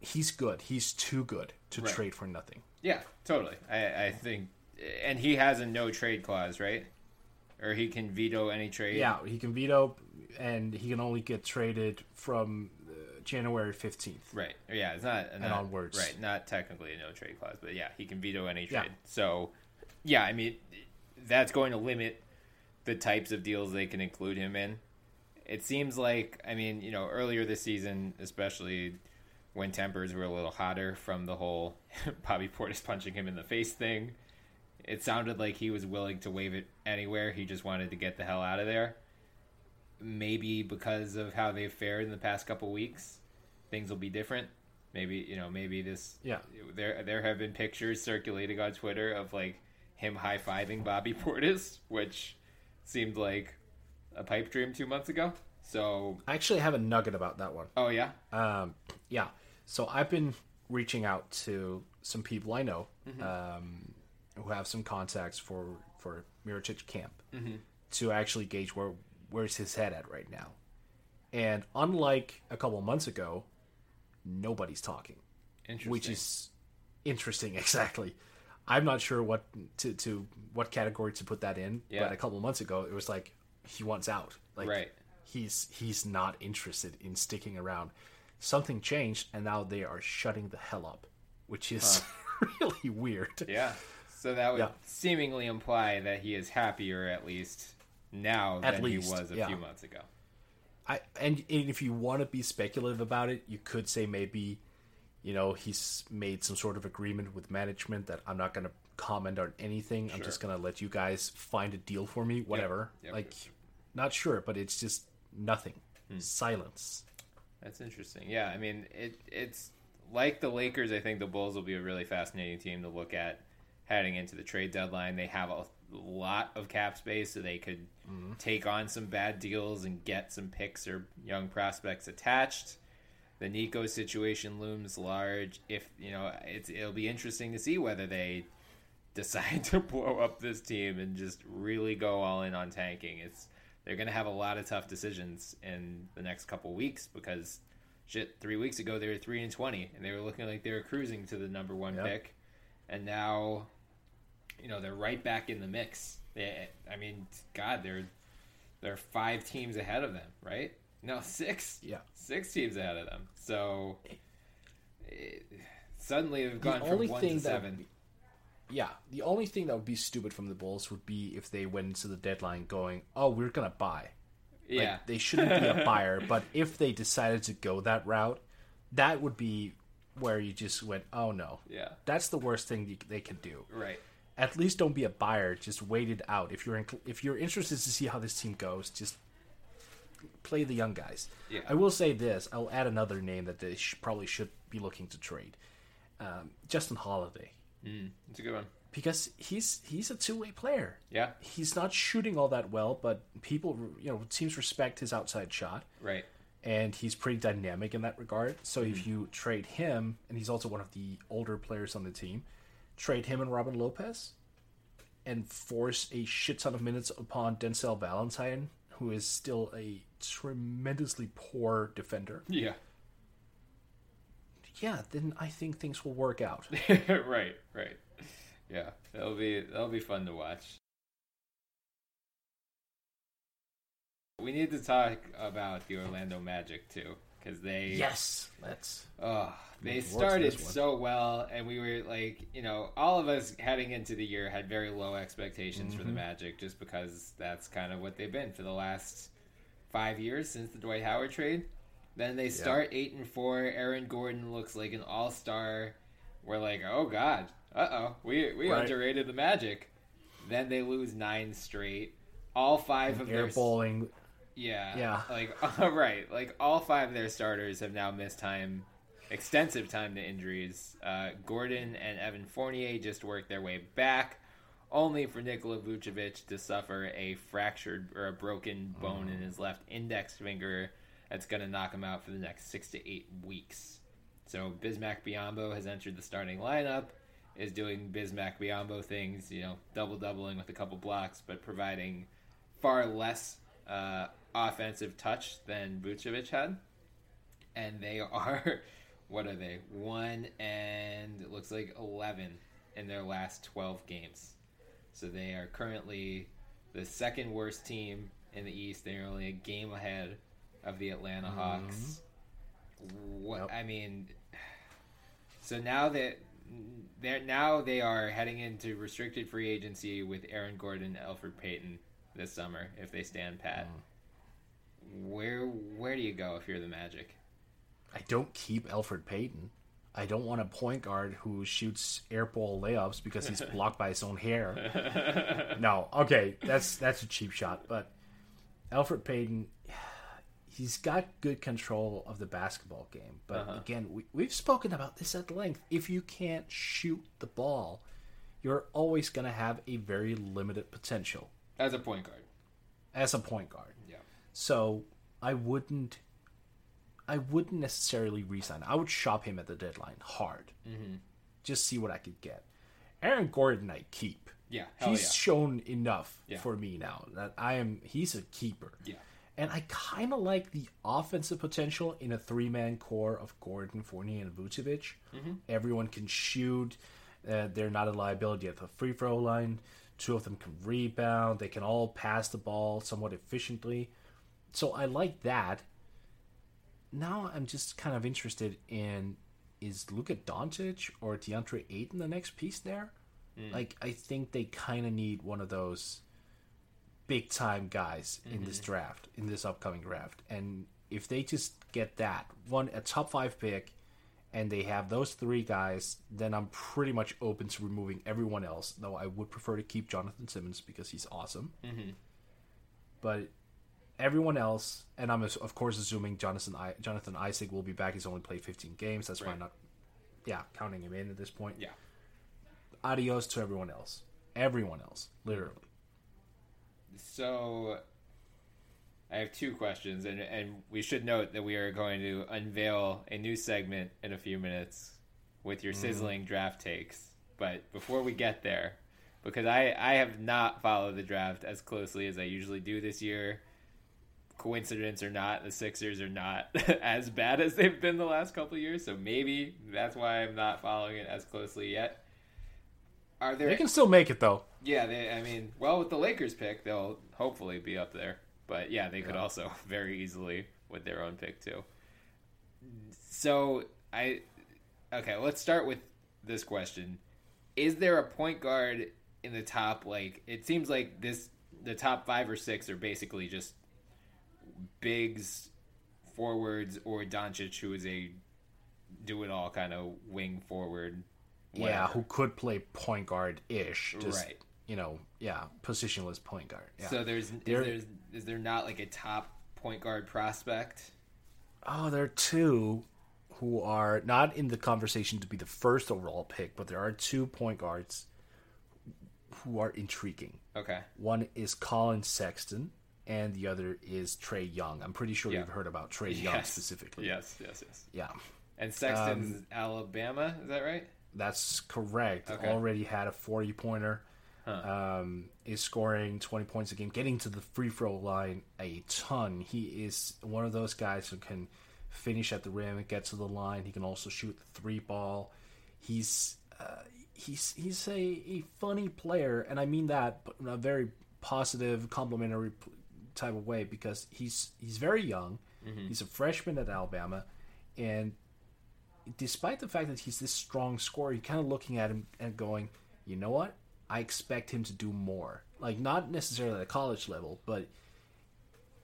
he's good. He's too good to Right. trade for nothing. Yeah, totally. I, I think, and he has a no trade clause, right? Or he can veto any trade. Yeah, he can veto, and he can only get traded from uh, January fifteenth. Right. Yeah, it's not, not onwards. Right. Not technically a no trade clause, but yeah, he can veto any Yeah. trade. So, yeah, I mean, that's going to limit the types of deals they can include him in. It seems like, I mean, you know, earlier this season, especially when tempers were a little hotter from the whole Bobby Portis punching him in the face thing, it sounded like he was willing to waive it anywhere. He just wanted to get the hell out of there. Maybe because of how they've fared in the past couple weeks, things will be different. Maybe you know, maybe this. Yeah. There, there have been pictures circulating on Twitter of like him high fiving Bobby Portis, which seemed like a pipe dream two months ago. So, I actually have a nugget about that one. oh yeah, Um, yeah. So I've been reaching out to some people I know um, who have some contacts for for Mirotic camp mm-hmm. to actually gauge where where's his head at right now. And unlike a couple months ago, nobody's talking, Interesting. which is interesting. Exactly. I'm not sure what to, to what category to put that in, Yeah. but a couple months ago, it was like he wants out. Like Right. he's he's not interested in sticking around. Something changed, and now they are shutting the hell up, which is really weird. Yeah. So that would Yeah. seemingly imply that he is happier, at least now, At than least, he was a yeah. few months ago. I and, and if you want to be speculative about it, you could say maybe, you know, he's made some sort of agreement with management that I'm not going to comment on anything. I'm just going to let you guys find a deal for me, whatever. Yep. Like, not sure, but it's just nothing. Hmm. Silence. That's interesting. Yeah, I mean, it it's like the Lakers. I think the Bulls will be a really fascinating team to look at heading into the trade deadline. They have a lot of cap space, so they could mm-hmm. take on some bad deals and get some picks or young prospects attached. The Nico situation looms large. If you know, it's it'll be interesting to see whether they decide to blow up this team and just really go all in on tanking. It's they're going to have a lot of tough decisions in the next couple weeks because shit, three weeks ago they were three and twenty and they were looking like they were cruising to the number one Yep. pick, and now, you know, they're right back in the mix. They, I mean, God, they're they're five teams ahead of them, right? No, six. Yeah. six teams ahead of them. So. It, suddenly they've gone from only one thing to seven. Yeah, the only thing that would be stupid from the Bulls would be if they went into the deadline going, "Oh, we're gonna buy." Like, yeah, they shouldn't be a buyer, but if they decided to go that route, that would be where you just went, "Oh no." yeah, That's the worst thing they can do. right. At least don't be a buyer. Just wait it out. If you're in, if you're interested to see how this team goes, just play the young guys. Yeah. I will say this. I'll add another name that they sh- probably should be looking to trade. Um, Justin Holiday, It's a good one. because he's he's a two way player. Yeah, He's not shooting all that well, but people, you know, teams respect his outside shot right. and he's pretty dynamic in that regard. So if you trade him, and he's also one of the older players on the team, trade him and Robin Lopez, and force a shit ton of minutes upon Denzel Valentine, who is still a tremendously poor defender. Yeah, Yeah, then I think things will work out. right, right. Yeah, that'll be that'll be fun to watch. We need to talk about the Orlando Magic too, because they yes, let's. Oh, they Looking forward to started this one. so well, and we were like, you know, all of us heading into the year had very low expectations for the Mm-hmm. Magic, just because that's kind of what they've been for the last five years since the Dwight Howard trade. Then they start eight and four. Aaron Gordon looks like an all star. We're like, oh god, uh oh, we we Right. underrated the Magic. Then they lose nine straight. All five of their Airbowling. Yeah. Yeah. Like all right. Like all five of their starters have now missed time extensive time to injuries. Uh, Gordon and Evan Fournier just worked their way back, only for Nikola Vucevic to suffer a fractured or a broken bone in his left index finger that's going to knock him out for the next six to eight weeks. So Bismack Biyombo has entered the starting lineup, is doing Bismack Biyombo things, you know, double doubling with a couple blocks, but providing far less uh, offensive touch than Vucevic had. And they are, what are they? One and it looks like 11 in their last 12 games. So they are currently the second worst team in the East. They're only a game ahead of the Atlanta mm-hmm. Hawks. What Yep. I mean, so now that they're now they are heading into restricted free agency with Aaron Gordon, Elfrid Payton this summer if they stand pat. Mm. Where where do you go if you're the Magic? I don't keep Elfrid Payton. I don't want a point guard who shoots airball layups because he's blocked by his own hair. No, okay, that's that's a cheap shot. But Elfrid Payton, he's got good control of the basketball game. But uh-huh. again, we, we've spoken about this at length. If you can't shoot the ball, you're always going to have a very limited potential As a point guard. as a point guard. So I wouldn't, I wouldn't necessarily resign. I would shop him at the deadline hard, mm-hmm. just see what I could get. Aaron Gordon, I keep. Yeah. He's yeah. shown enough Yeah. for me now that I am. He's a keeper. Yeah. And I kind of like the offensive potential in a three man core of Gordon, Fournier, and Vucevic. Everyone can shoot. Uh, they're not a liability at the free throw line. Two of them can rebound. They can all pass the ball somewhat efficiently. So I like that. Now I'm just kind of interested in is Luka Doncic or DeAndre Ayton the next piece there? Like I think they kind of need one of those big time guys in this draft, in this upcoming draft. And if they just get that one a top five pick, and they have those three guys, then I'm pretty much open to removing everyone else. Though I would prefer to keep Jonathan Simmons because he's awesome. Mm-hmm. But everyone else, and I'm of course assuming Jonathan I- Jonathan Isaac will be back. He's only played 15 games. That's why I'm not, yeah, counting him in at this point. Yeah. Adios to everyone else. Everyone else, literally. So I have two questions, and and we should note that we are going to unveil a new segment in a few minutes with your mm-hmm. sizzling draft takes. But before we get there, because I I have not followed the draft as closely as I usually do this year. Coincidence or not, the Sixers are not as bad as they've been the last couple of years, so maybe that's why I'm not following it as closely yet. Are there They can still make it though. yeah, they. I mean, well, with the Lakers pick, they'll hopefully be up there. But yeah, they could also very easily with their own pick too. So I, okay, let's start with this question: Is there a point guard in the top? Like, it seems like this, the top five or six are basically just bigs, forwards, or Doncic, who is a do it all kind of wing forward. Yeah, who could play point guard ish. Right. You know, yeah, positionless point guard. Yeah. So there's is there's is there not like a top point guard prospect? oh, there are two who are not in the conversation to be the first overall pick, but there are two point guards who are intriguing. Okay. One is Collin Sexton, and the other is Trae Young. I'm pretty sure Yeah. you've heard about Trae Young specifically. Yes, yes, yes. Yeah, And Sexton's Alabama, is that right? that's correct. Okay. Already had a 40 pointer. Um, is scoring 20 points a game, getting to the free throw line a ton. He is one of those guys who can finish at the rim and get to the line. He can also shoot the three ball. He's uh, he's he's a, a funny player, and I mean that but a very positive, complimentary type of way because he's he's very young. Mm-hmm. He's a freshman at Alabama, and despite the fact that he's this strong scorer, you're kind of looking at him and going, you know what? I expect him to do more. Like not necessarily at a college level, but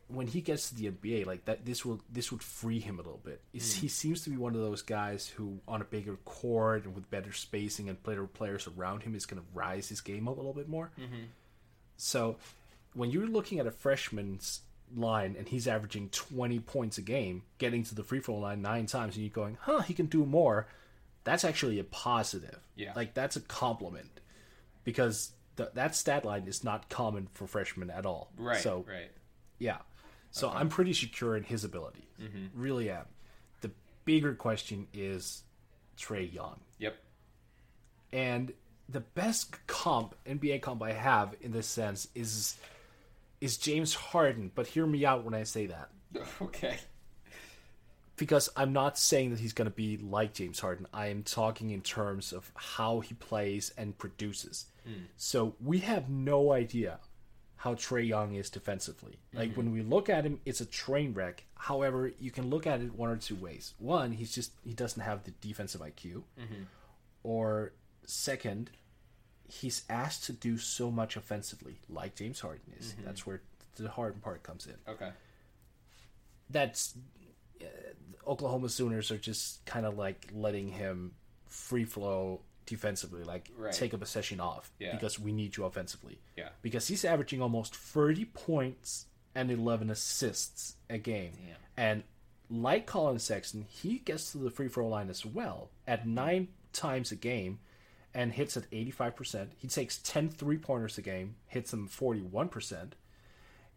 when he gets to the NBA, like that, this will this would free him a little bit. He's- mm. He seems to be one of those guys who, on a bigger court and with better spacing and better players around him, is going to rise his game a little bit more. Mm-hmm. So, when you're looking at a freshman's line and he's averaging 20 points a game, getting to the free throw line nine times, and you're going, huh, he can do more, that's actually a positive. Yeah. Like, that's a compliment because th- that stat line is not common for freshmen at all. Right. So, right. yeah. So, I'm pretty secure in his ability. Mm-hmm. Really am. The bigger question is Trae Young. Yep. And the best comp NBA comp I have in this sense is is James Harden. But hear me out when I say that, Okay. because I'm not saying that he's going to be like James Harden. I am talking in terms of how he plays and produces. Hmm. So we have no idea how Trae Young is defensively. Like when mm-hmm. we look at him, it's a train wreck. However, you can look at it one or two ways. One, he's just he doesn't have the defensive IQ, mm-hmm. or second, he's asked to do so much offensively, like James Harden is. That's where the Harden part comes in. Okay. That's uh, Oklahoma Sooners are just kind of like letting him free flow defensively, like Right. take a possession off Yeah. because we need you offensively. Yeah. Because he's averaging almost 30 points and 11 assists a game. And like Collin Sexton, he gets to the free throw line as well at nine times a game and hits at 85%. He takes 10 three pointers a game, hits them 41%.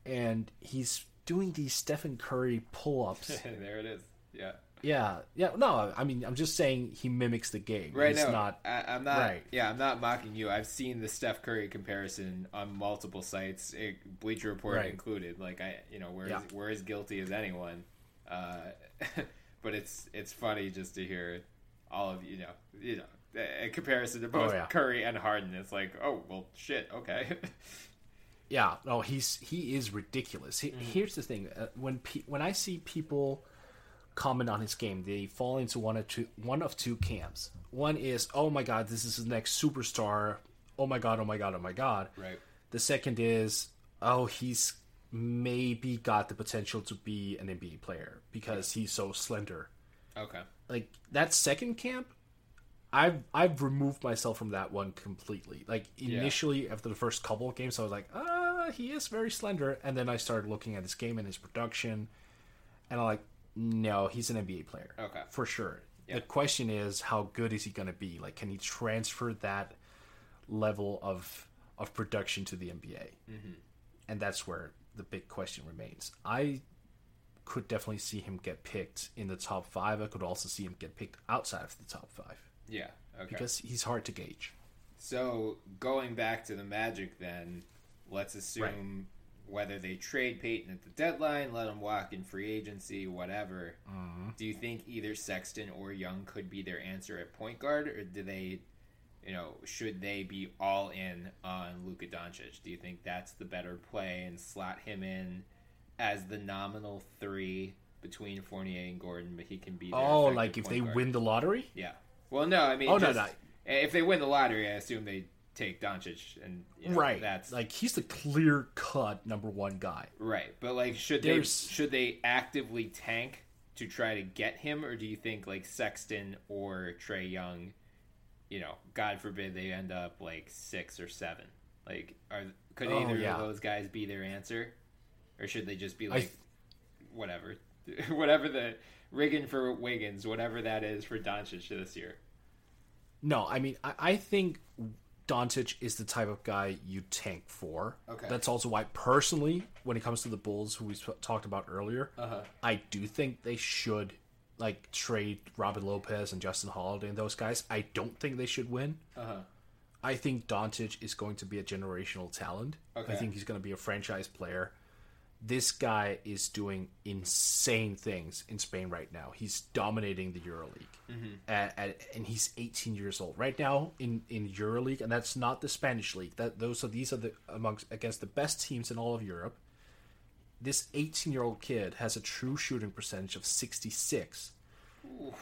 And he's doing these Stephen Curry pull ups there it is. Yeah. Yeah, yeah. No, I mean, I'm just saying he mimics the game. Right He's now, not. I, I'm not. Right. Yeah, I'm not mocking you. I've seen the Steph Curry comparison on multiple sites, eh, Bleacher Report Right. included. Like I, you know, we're Yeah. as, we're as guilty as anyone. Uh, but it's it's funny just to hear all of you know, you know, a comparison to both Oh, yeah. Curry and Harden. It's like, oh well, shit. Okay. Yeah, no, he's he is ridiculous. He, Mm-hmm. Here's the thing: uh, when pe- when I see people comment on his game, they fall into one of two one of two camps. One is, oh my god, this is the next superstar. Oh my god, oh my god, oh my god. right. The second is, oh, he's maybe got the potential to be an NBA player because he's so slender. Okay. Like that second camp, I've I've removed myself from that one completely. Like initially after the first couple of games, I was like, ah, he is very slender, and then I started looking at his game and his production, and I'm like, no, he's an NBA player, Okay. for sure. The question is, how good is he going to be? Like, can he transfer that level of of production to the NBA? Mm-hmm. And that's where the big question remains. I could definitely see him get picked in the top five. I could also see him get picked outside of the top five Yeah. Okay. because he's hard to gauge. So going back to the Magic, then let's assume whether they trade Payton at the deadline, let him walk in free agency, whatever. Mm-hmm. Do you think either Sexton or Young could be their answer at point guard, or do they, you know, should they be all in on Luka Doncic? Do you think that's the better play and slot him in as the nominal three between Fournier and Gordon, but he can be Oh, like if they guard? win the lottery? Yeah. Well, no, I mean, Oh, no, just, no. if they win the lottery, I assume they take Doncic, and you know, right. That's like he's the clear cut number one guy. right. But like, should There's- they should they actively tank to try to get him, or do you think like Sexton or Trae Young, you know, God forbid they end up like six or seven? Like, are could Oh, either yeah. of those guys be their answer, or should they just be like, th- whatever, whatever the rigging for Wiggins, whatever that is for Doncic this year? No, I mean, I, I think Doncic is the type of guy you tank for. Okay. That's also why, personally, when it comes to the Bulls, who we sp- talked about earlier, Uh-huh. I do think they should like trade Robin Lopez and Justin Holiday and those guys. I don't think they should win. Uh-huh. I think Doncic is going to be a generational talent. Okay. I think he's going to be a franchise player. This guy is doing insane things in Spain right now. He's dominating the EuroLeague, Mm-hmm. at, at, and he's 18 years old right now in in EuroLeague, and that's not the Spanish league. That those are these are the amongst against the best teams in all of Europe. This 18 year old kid has a true shooting percentage of 66.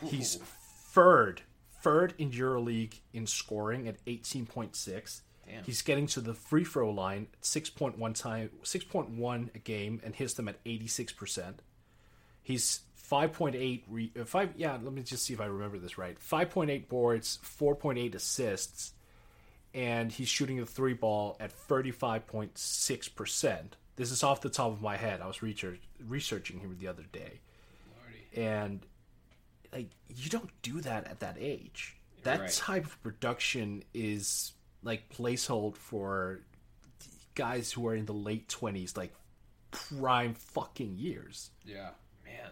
He's third, third in EuroLeague in scoring at 18.6. He's getting to the free throw line at 6.1 time, 6.1 a game, and hits them at 86 percent. He's 5.8 re, uh, five. Yeah, let me just see if I remember this right. 5.8 boards, 4.8 assists, and he's shooting the three ball at 35.6 percent. This is off the top of my head. I was research, researching him the other day, and like you don't do that at that age. That Right. type of production is like placehold for guys who are in the late twenties, like prime fucking years. Yeah, man.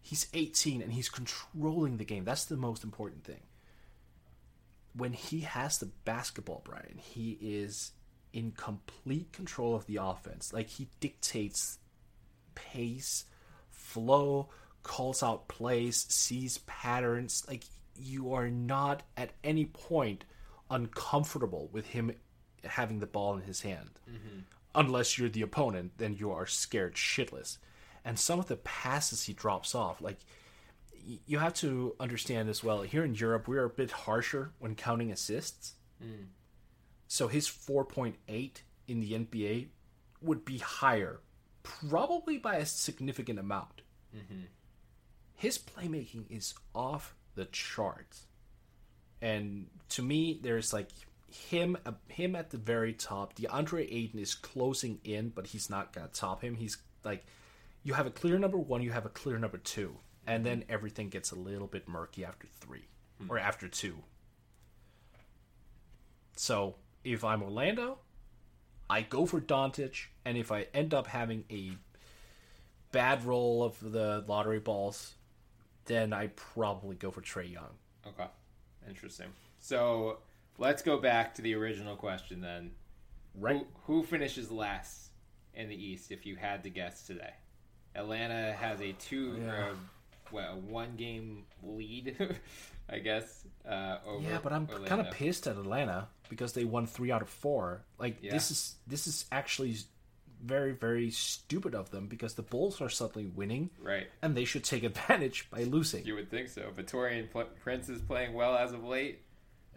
He's 18 and he's controlling the game. That's the most important thing. When he has the basketball, Brian, he is in complete control of the offense. Like he dictates pace, flow, calls out plays, sees patterns. Like you are not at any point uncomfortable with him having the ball in his hand. Unless you're the opponent, then you are scared shitless. And some of the passes he drops off, like you have to understand as well. Here in Europe, we're a bit harsher when counting assists. So his 4.8 in the NBA would be higher, probably by a significant amount. Mm-hmm. His playmaking is off the charts, and to me, there's like him, uh, him at the very top. DeAndre Ayton is closing in, but he's not gonna top him. He's like, you have a clear number one, you have a clear number two, and then everything gets a little bit murky after three or after two. So if I'm Orlando, I go for Doncic, and if I end up having a bad roll of the lottery balls, then I probably go for Trae Young. Okay, interesting. So let's go back to the original question then. Right. Who, who finishes last in the East if you had to guess today? Atlanta has a two, Yeah. what, a one game lead, I guess. Uh, over Yeah, but I'm kind of pissed at Atlanta because they won three out of four. Like Yeah. this is this is actually very very stupid of them because the Bulls are suddenly winning, Right. and they should take advantage by losing. You would think so. Victorian Pl- Prince is playing well as of late.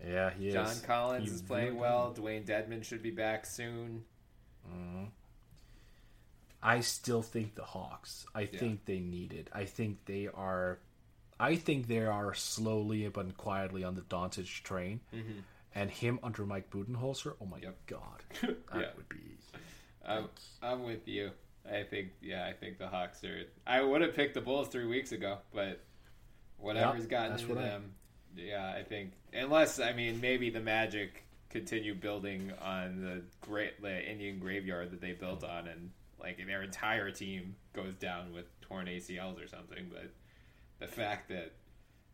yeah, he John is. John Collins He is playing really- well. Dewayne Dedmon should be back soon. Mm-hmm. I still think the Hawks. I think they need it. I think they are. I think they are slowly but quietly on the Doncic train, mm-hmm. and him under Mike Budenholzer. Oh my Yep. god, that Yeah. would be. I'm, I'm with you. I think, yeah, I think the Hawks are. I would have picked the Bulls three weeks ago, but whatever's Yep, gotten into what I- them, yeah, I think. Unless, I mean, maybe the Magic continue building on the great the Indian graveyard that they built on, and like their entire team goes down with torn ACLs or something. But the fact that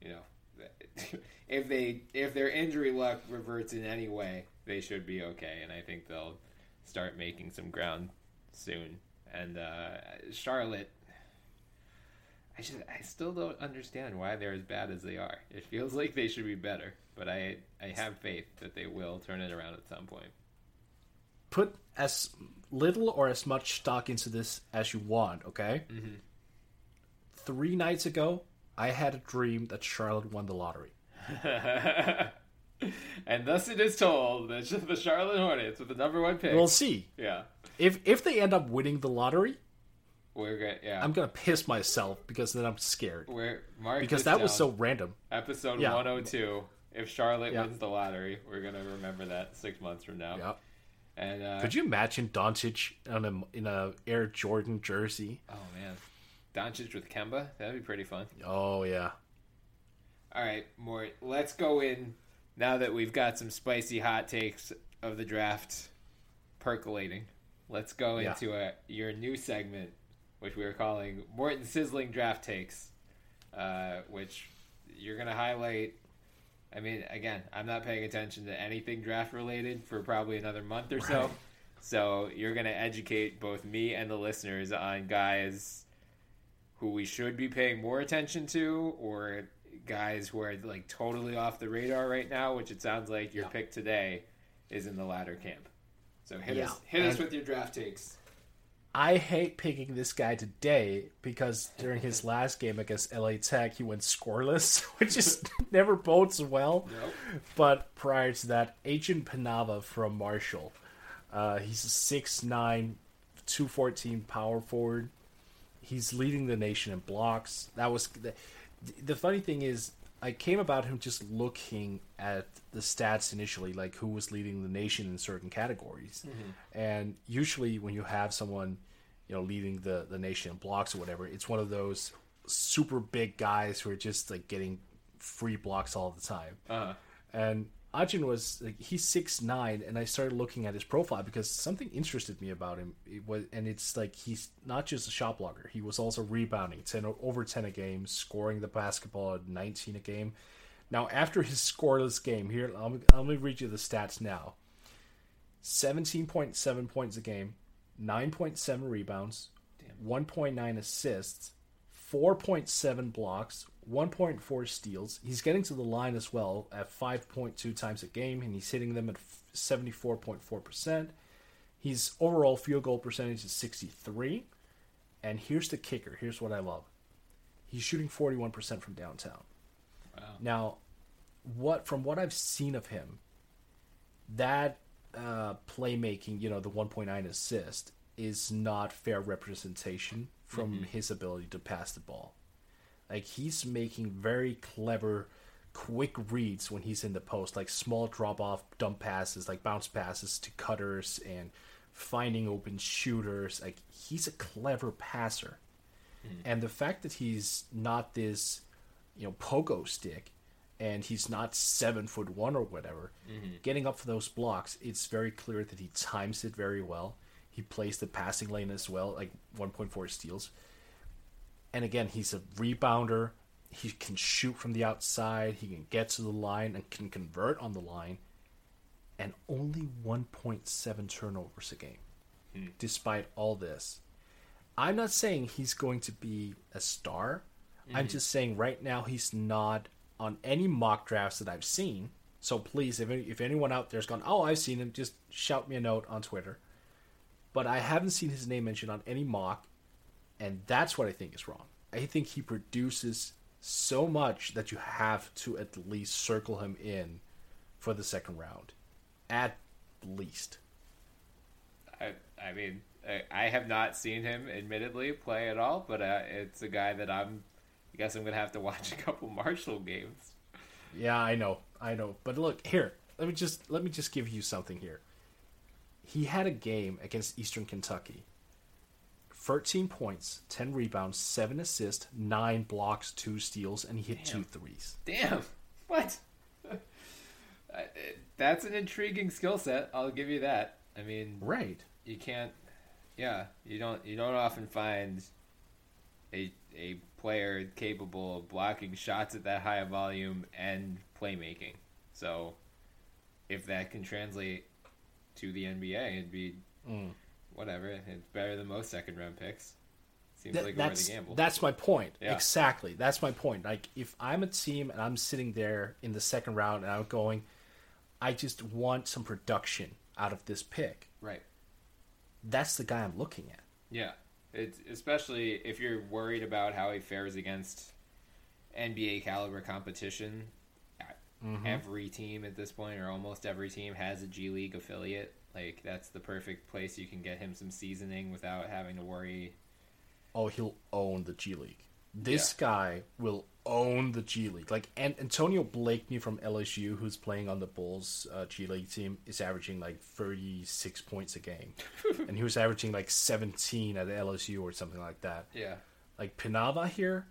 you know if they if their injury luck reverts in any way, they should be okay, and I think they'll start making some ground soon. And uh, Charlotte, I just I still don't understand why they're as bad as they are. It feels like they should be better, but I I have faith that they will turn it around at some point. Put as little or as much stock into this as you want. Okay. Mm-hmm. Three nights ago, I had a dream that Charlotte won the lottery. and thus it is told that the Charlotte Hornets with the number one pick. We'll see yeah, if if they end up winning the lottery. we're good. Yeah, I'm gonna piss myself because then I'm scared we're mark because that was so random. episode Yeah. 102. If Charlotte Yeah. wins the lottery, we're gonna remember that six months from now. Yep. And uh, Could you imagine Doncic on a in a Air Jordan jersey? Oh man, Doncic with Kemba. That'd be pretty fun. Oh yeah. All right, Mort. Let's go in now that we've got some spicy hot takes of the draft percolating. Let's go Yeah. into a, your new segment, which we are calling Morten Sizzling Draft Takes, uh, which you're going to highlight. I mean, again, I'm not paying attention to anything draft related for probably another month or so. So you're going to educate both me and the listeners on guys who we should be paying more attention to or guys who are like totally off the radar right now, which it sounds like your pick today is in the latter camp. So hit us Yeah, hit us with your draft takes. I hate picking this guy today because during his last game against LA Tech, he went scoreless, which is never bodes well. But prior to that, Ajdin Penava from Marshall. Uh, he's a 6'9, 214 power forward. He's leading the nation in blocks. That was the, funny thing is I came about him just looking at the stats initially, like who was leading the nation in certain categories. And usually, when you have someone, you know, leading the the nation in blocks or whatever, it's one of those super big guys who are just like getting free blocks all the time. Uh-huh. And Ajdin was like he's six nine, and I started looking at his profile because something interested me about him. It was, and it's like he's not just a shot blocker; he was also rebounding ten over ten a game, scoring the basketball at nineteen a game. Now, after his scoreless game, here I'm, I'm read you the stats now: seventeen point seven points a game, nine point seven rebounds, one point nine assists, 4.7 blocks, 1.4 steals. He's getting to the line as well at 5.2 times a game, and he's hitting them at 74.4%. His overall field goal percentage is 63. And here's the kicker. Here's what I love. He's shooting 41% from downtown. Now, what from what I've seen of him, that uh, playmaking, you know, the 1.9 assist is not fair representation from his ability to pass the ball. Like he's making very clever, quick reads when he's in the post, like small drop off dump passes, like bounce passes to cutters and finding open shooters. Like he's a clever passer. Mm-hmm. And the fact that he's not this, you know, pogo stick and he's not seven foot one or whatever, mm-hmm. getting up for those blocks, it's very clear that he times it very well. He plays the passing lane as well, like 1.4 steals. And again, he's a rebounder. He can shoot from the outside. He can get to the line and can convert on the line. And only 1.7 turnovers a game, hmm. despite all this. I'm not saying he's going to be a star. I'm hmm. just saying right now he's not on any mock drafts that I've seen. So please, if any, if anyone out there's gone, oh, I've seen him, just shout me a note on Twitter. But I haven't seen his name mentioned on any mock, and that's what I think is wrong. I think he produces so much that you have to at least circle him in for the second round, at least. I, I mean, I, I have not seen him, admittedly, play at all, but uh, it's a guy that I'm. I guess I'm gonna have to watch a couple Marshall games. Yeah, I know, I know. But look here, let me just let me just give you something here. He had a game against Eastern Kentucky. 13 points, 10 rebounds, 7 assists, 9 blocks, 2 steals, and he hit two threes. Damn, what? That's an intriguing skill set. I'll give you that. I mean, Right. you can't. Yeah, you don't. You don't often find a a player capable of blocking shots at that high a volume and playmaking. So, if that can translate to the NBA, it'd be Mm. Whatever. It's better than most second round picks. Seems Th- like a that's worthy gamble. that's my point. Yeah. Exactly. That's my point. Like if I'm a team and I'm sitting there in the second round and I'm going, I just want some production out of this pick. right. That's the guy I'm looking at. Yeah, it's especially if you're worried about how he fares against NBA caliber competition. Mm-hmm. Every team at this point, or almost every team, has a G League affiliate. Like that's the perfect place you can get him some seasoning without having to worry. Oh, he'll own the G League. This guy will own the G League. Like and Antonio Blakeney from LSU, who's playing on the Bulls uh, G League team, is averaging like 36 points a game, and he was averaging like 17 at LSU or something like that. Yeah, Like Penava here,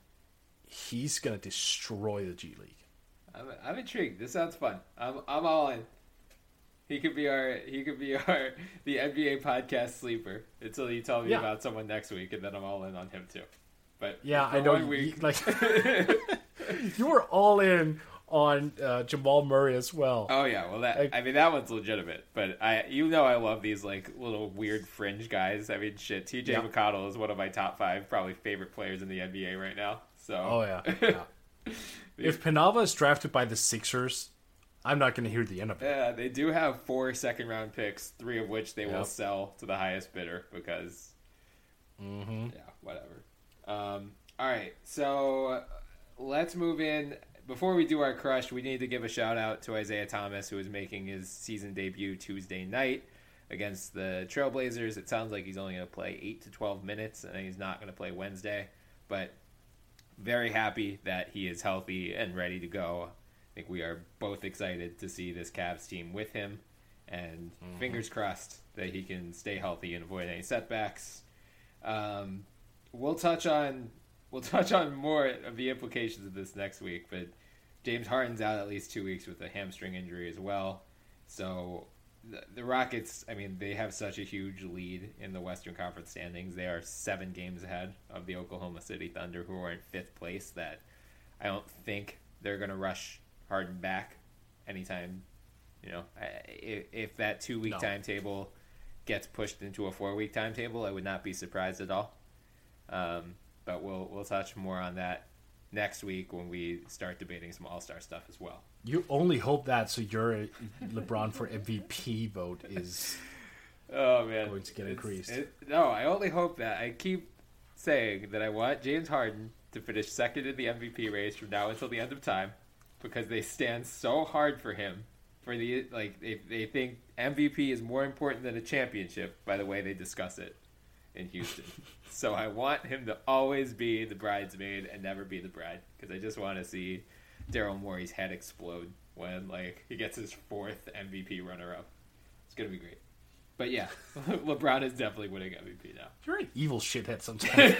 he's gonna destroy the G League. I'm, I'm intrigued. This sounds fun. I'm I'm all in. He could be our he could be our the NBA podcast sleeper until you tell me Yeah. about someone next week, and then I'm all in on him too. But Yeah, I know. You- like you were all in on uh, Jamal Murray as well. Oh yeah, well that Like- I mean that one's legitimate, but I you know I love these like little weird fringe guys. I mean shit, T.J. Yeah. McConnell is one of my top five probably favorite players in the NBA right now. So Oh yeah. yeah. if Penava is drafted by the Sixers, I'm not going to hear the end of it. yeah, they do have four second round picks, three of which they will sell to the highest bidder because Mm-hmm. yeah, whatever. Um, all right, so let's move in. Before we do our crush, we need to give a shout out to Isaiah Thomas, who is making his season debut Tuesday night against the Trailblazers. It sounds like he's only going to play 8 to 12 minutes, and he's not going to play Wednesday. But very happy that he is healthy and ready to go. Think we are both excited to see this Cavs team with him, and fingers crossed that he can stay healthy and avoid any setbacks. Um, we'll touch on we'll touch on more of the implications of this next week, but James Harden's out at least two weeks with a hamstring injury as well. So the, the Rockets, I mean, they have such a huge lead in the Western Conference standings. They are seven games ahead of the Oklahoma City Thunder, who are in fifth place. That I don't think they're going to rush Harden back anytime. You know, I- if, if that two week No. timetable gets pushed into a four week timetable, I would not be surprised at all. Um, but we'll we'll touch more on that next week when we start debating some All Star stuff as well. You only hope that so your LeBron for MVP vote is Oh man, Going to get It's- increased. it- no, I only hope that I keep saying that I want James Harden to finish second in the MVP race from now until the end of time because they stand so hard for him. For the like, they they think MVP is more important than a championship. By the way, they discuss it in Houston. so I want him to always be the bridesmaid and never be the bride because I just want to see Daryl Morey's head explode when like he gets his fourth MVP runner up. It's gonna be great. But yeah, LeBron is definitely winning MVP now. you're an evil shithead sometimes.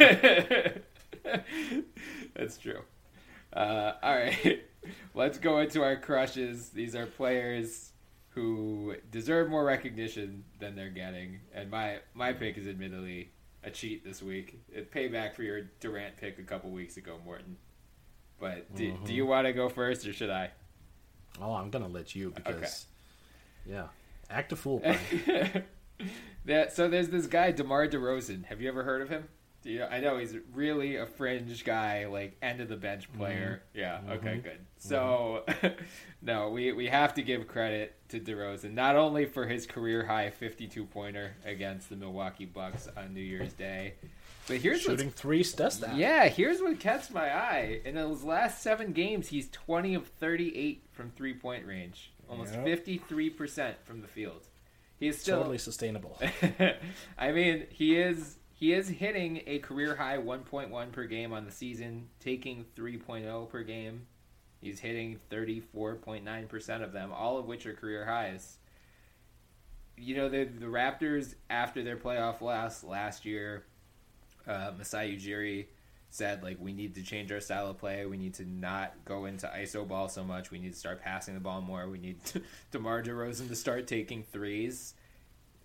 That's true. Uh, all right, let's go into our crushes. These are players who deserve more recognition than they're getting, and my my pick is admittedly a cheat this week. It payback for your Durant pick a couple weeks ago, Morten. But do, Mm-hmm. do you want to go first or should I? Oh, I'm gonna let you because, yeah, act a fool. That, so there's this guy DeMar DeRozan. Have you ever heard of him? You, I know he's really a fringe guy, like end of the bench mm-hmm. player. Yeah. Mm-hmm. Okay. Good. Mm-hmm. So, no, we we have to give credit to DeRozan not only for his career high 52 pointer against the Milwaukee Bucks on New Year's Day, but here's Shooting three does that. yeah, here's what catches my eye. In his last seven games, he's 20 of 38 from three point range, almost Yep. 53% from the field. He is still. totally sustainable. I mean, he is he is hitting a career high 1.1 per game on the season, taking 3.0 per game. He's hitting 34.9% of them, all of which are career highs. You know, the the Raptors after their playoff loss last year, uh, Masai Ujiri said like we need to change our style of play. We need to not go into iso ball so much. We need to start passing the ball more. We need DeMar DeRozan to start taking threes.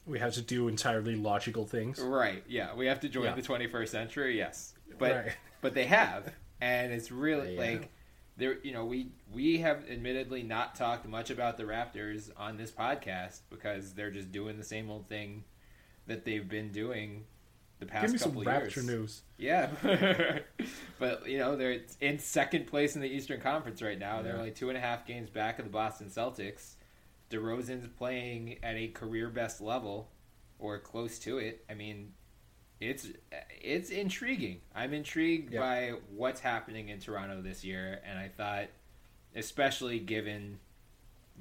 We have to do entirely logical things. Right. Yeah, we have to join Yeah. the 21st century. Yes, but Right. but they have, and it's really Yeah. like there. You know, we we have admittedly not talked much about the Raptors on this podcast because they're just doing the same old thing that they've been doing the past Give me some couple Raptor years. news. Yeah, but you know they're in second place in the Eastern Conference right now. They're Yeah. like two and a half games back of the Boston Celtics. DeRozan's playing at a career best level, or close to it. I mean, it's it's intriguing. I'm intrigued Yeah. by what's happening in Toronto this year, and I thought, especially given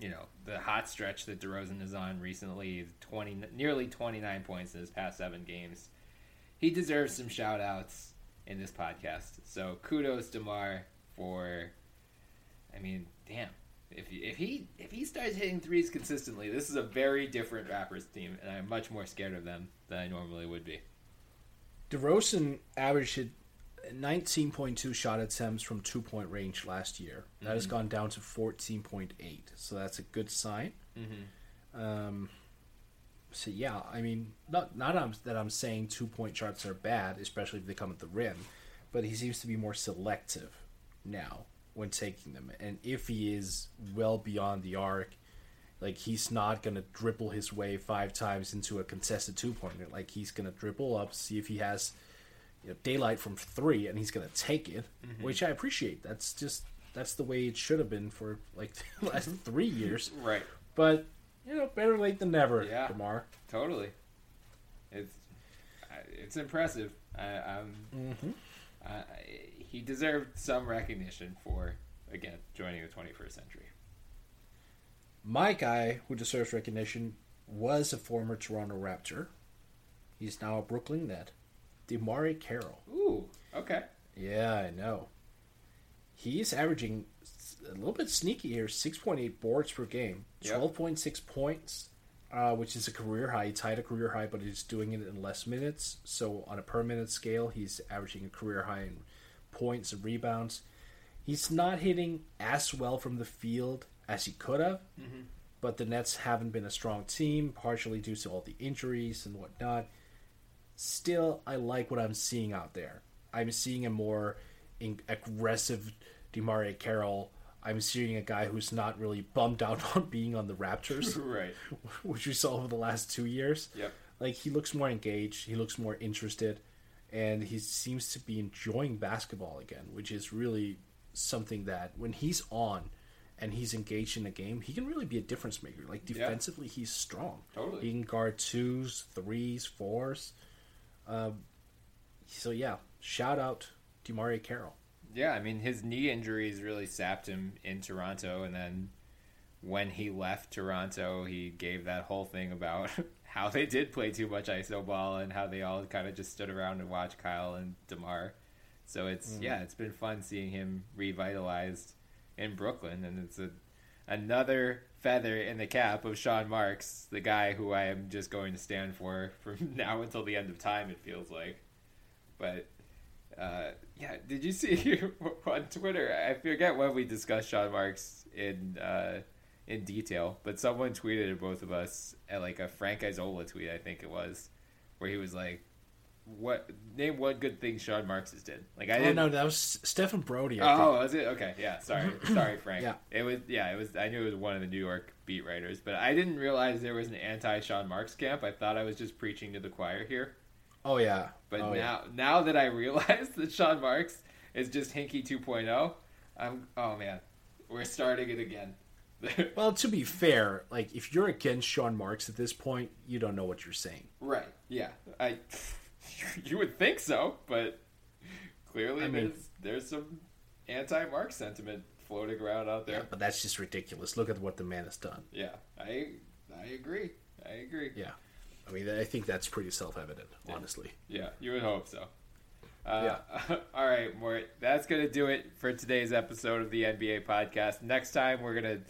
you know the hot stretch that DeRozan is on recently, twenty nearly 29 points in his past seven games he deserves some shout outs in this podcast. So kudos to Mar for I mean, damn. If he, if he if he starts hitting threes consistently, this is a very different Raptors team, and I'm much more scared of them than I normally would be. DeRozan averaged 19.2 shot attempts from two point range last year. That has gone down to 14.8, so that's a good sign. Um, so yeah, I mean, not not that I'm saying two point shots are bad, especially if they come at the rim, but he seems to be more selective now when taking them. And if he is well beyond the arc, like he's not gonna dribble his way five times into a contested two pointer. Like he's gonna dribble up, see if he has you know, daylight from three, and he's gonna take it, mm-hmm. which I appreciate. That's just that's the way it should have been for like the last mm-hmm. three years. Right. But you know, better late than never, Yeah. Demar. Totally. It's it's impressive. I, I'm. Mm-hmm. I, he deserved some recognition for again joining the 21st century. My guy who deserves recognition was a former Toronto Raptor. He's now a Brooklyn Net. DeMarre Carroll. Ooh. Okay. Yeah, I know. He's averaging a little bit sneaky here 6.8 boards per game, Yep. 12.6 points, uh, which is a career high. He tied a career high, but he's doing it in less minutes. So, on a per minute scale, he's averaging a career high in points and rebounds. He's not hitting as well from the field as he could have, but the Nets haven't been a strong team, partially due to all the injuries and whatnot still I like what I'm seeing out there. I'm seeing a more in- aggressive DeMarre Carroll. I'm seeing a guy who's not really bummed out on being on the Raptors, Right. which we saw over the last two years. Yep. Like he looks more engaged, he looks more interested, and he seems to be enjoying basketball again, which is really something that when he's on and he's engaged in a game, he can really be a difference maker. Like defensively, he's strong. Totally. He can guard twos, threes, fours. Um, so yeah, shout out DeMarre Carroll. Yeah, I mean his knee injuries really sapped him in Toronto, and then when he left Toronto, he gave that whole thing about how they did play too much iso ball and how they all kind of just stood around and watched Kyle and Demar. So it's yeah, it's been fun seeing him revitalized in Brooklyn, and it's a another feather in the cap of Sean Marks, the guy who I am just going to stand for from now until the end of time. It feels like, but uh, yeah, did you see on Twitter? I forget when we discussed Sean Marks in uh, in detail, but someone tweeted at both of us at like a Frank Isola tweet, I think it was, where he was like, what name one good thing Sean Marks has did. Like I Oh didn't. know that was Stefan Bondy. I Oh, think. was it? Okay, yeah. Sorry, sorry, Frank. Yeah. it was. Yeah, it was. I knew it was one of the New York beat writers, but I didn't realize there was an anti Sean Marks camp. I thought I was just preaching to the choir here. Oh yeah. But oh, now, yeah. now that I realize that Sean Marks is just Hinkie 2.0, I'm. Oh man, we're starting it again. Well, to be fair, like if you're against Sean Marks at this point, you don't know what you're saying. right? Yeah. I. You would think so, but clearly I mean- there's there's some anti-Mark sentiment floating around out there. But that's just ridiculous. Look at what the man has done. Yeah, I I agree. I agree. Yeah. I mean, I think that's pretty self-evident, honestly. Yeah, you would hope so. Uh, all right, Mort. That's going to do it for today's episode of the NBA podcast. Next time, we're going to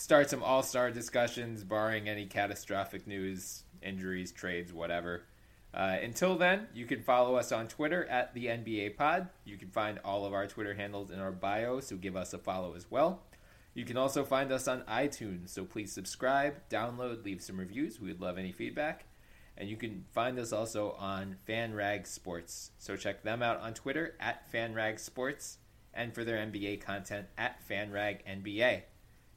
start some all star discussions, barring any catastrophic news, injuries, trades, whatever. Uh, until then, you can follow us on Twitter at the NBA Pod. You can find all of our Twitter handles in our bio, so give us a follow as well. You can also find us on iTunes, so please subscribe, download, leave some reviews. We would love any feedback. And you can find us also on FanRag Sports. So check them out on Twitter at FanRag Sports and for their NBA content at FanRag NBA.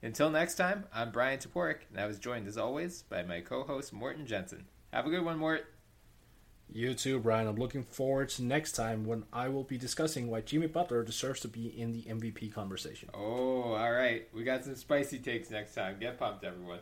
Until next time, I'm Bryan Toporek, and I was joined as always by my co host Morten Jensen. Have a good one, Mort. You too, Brian. I'm looking forward to next time when I will be discussing why Jimmy Butler deserves to be in the MVP conversation. Oh, all right. We got some spicy takes next time. Get pumped, everyone.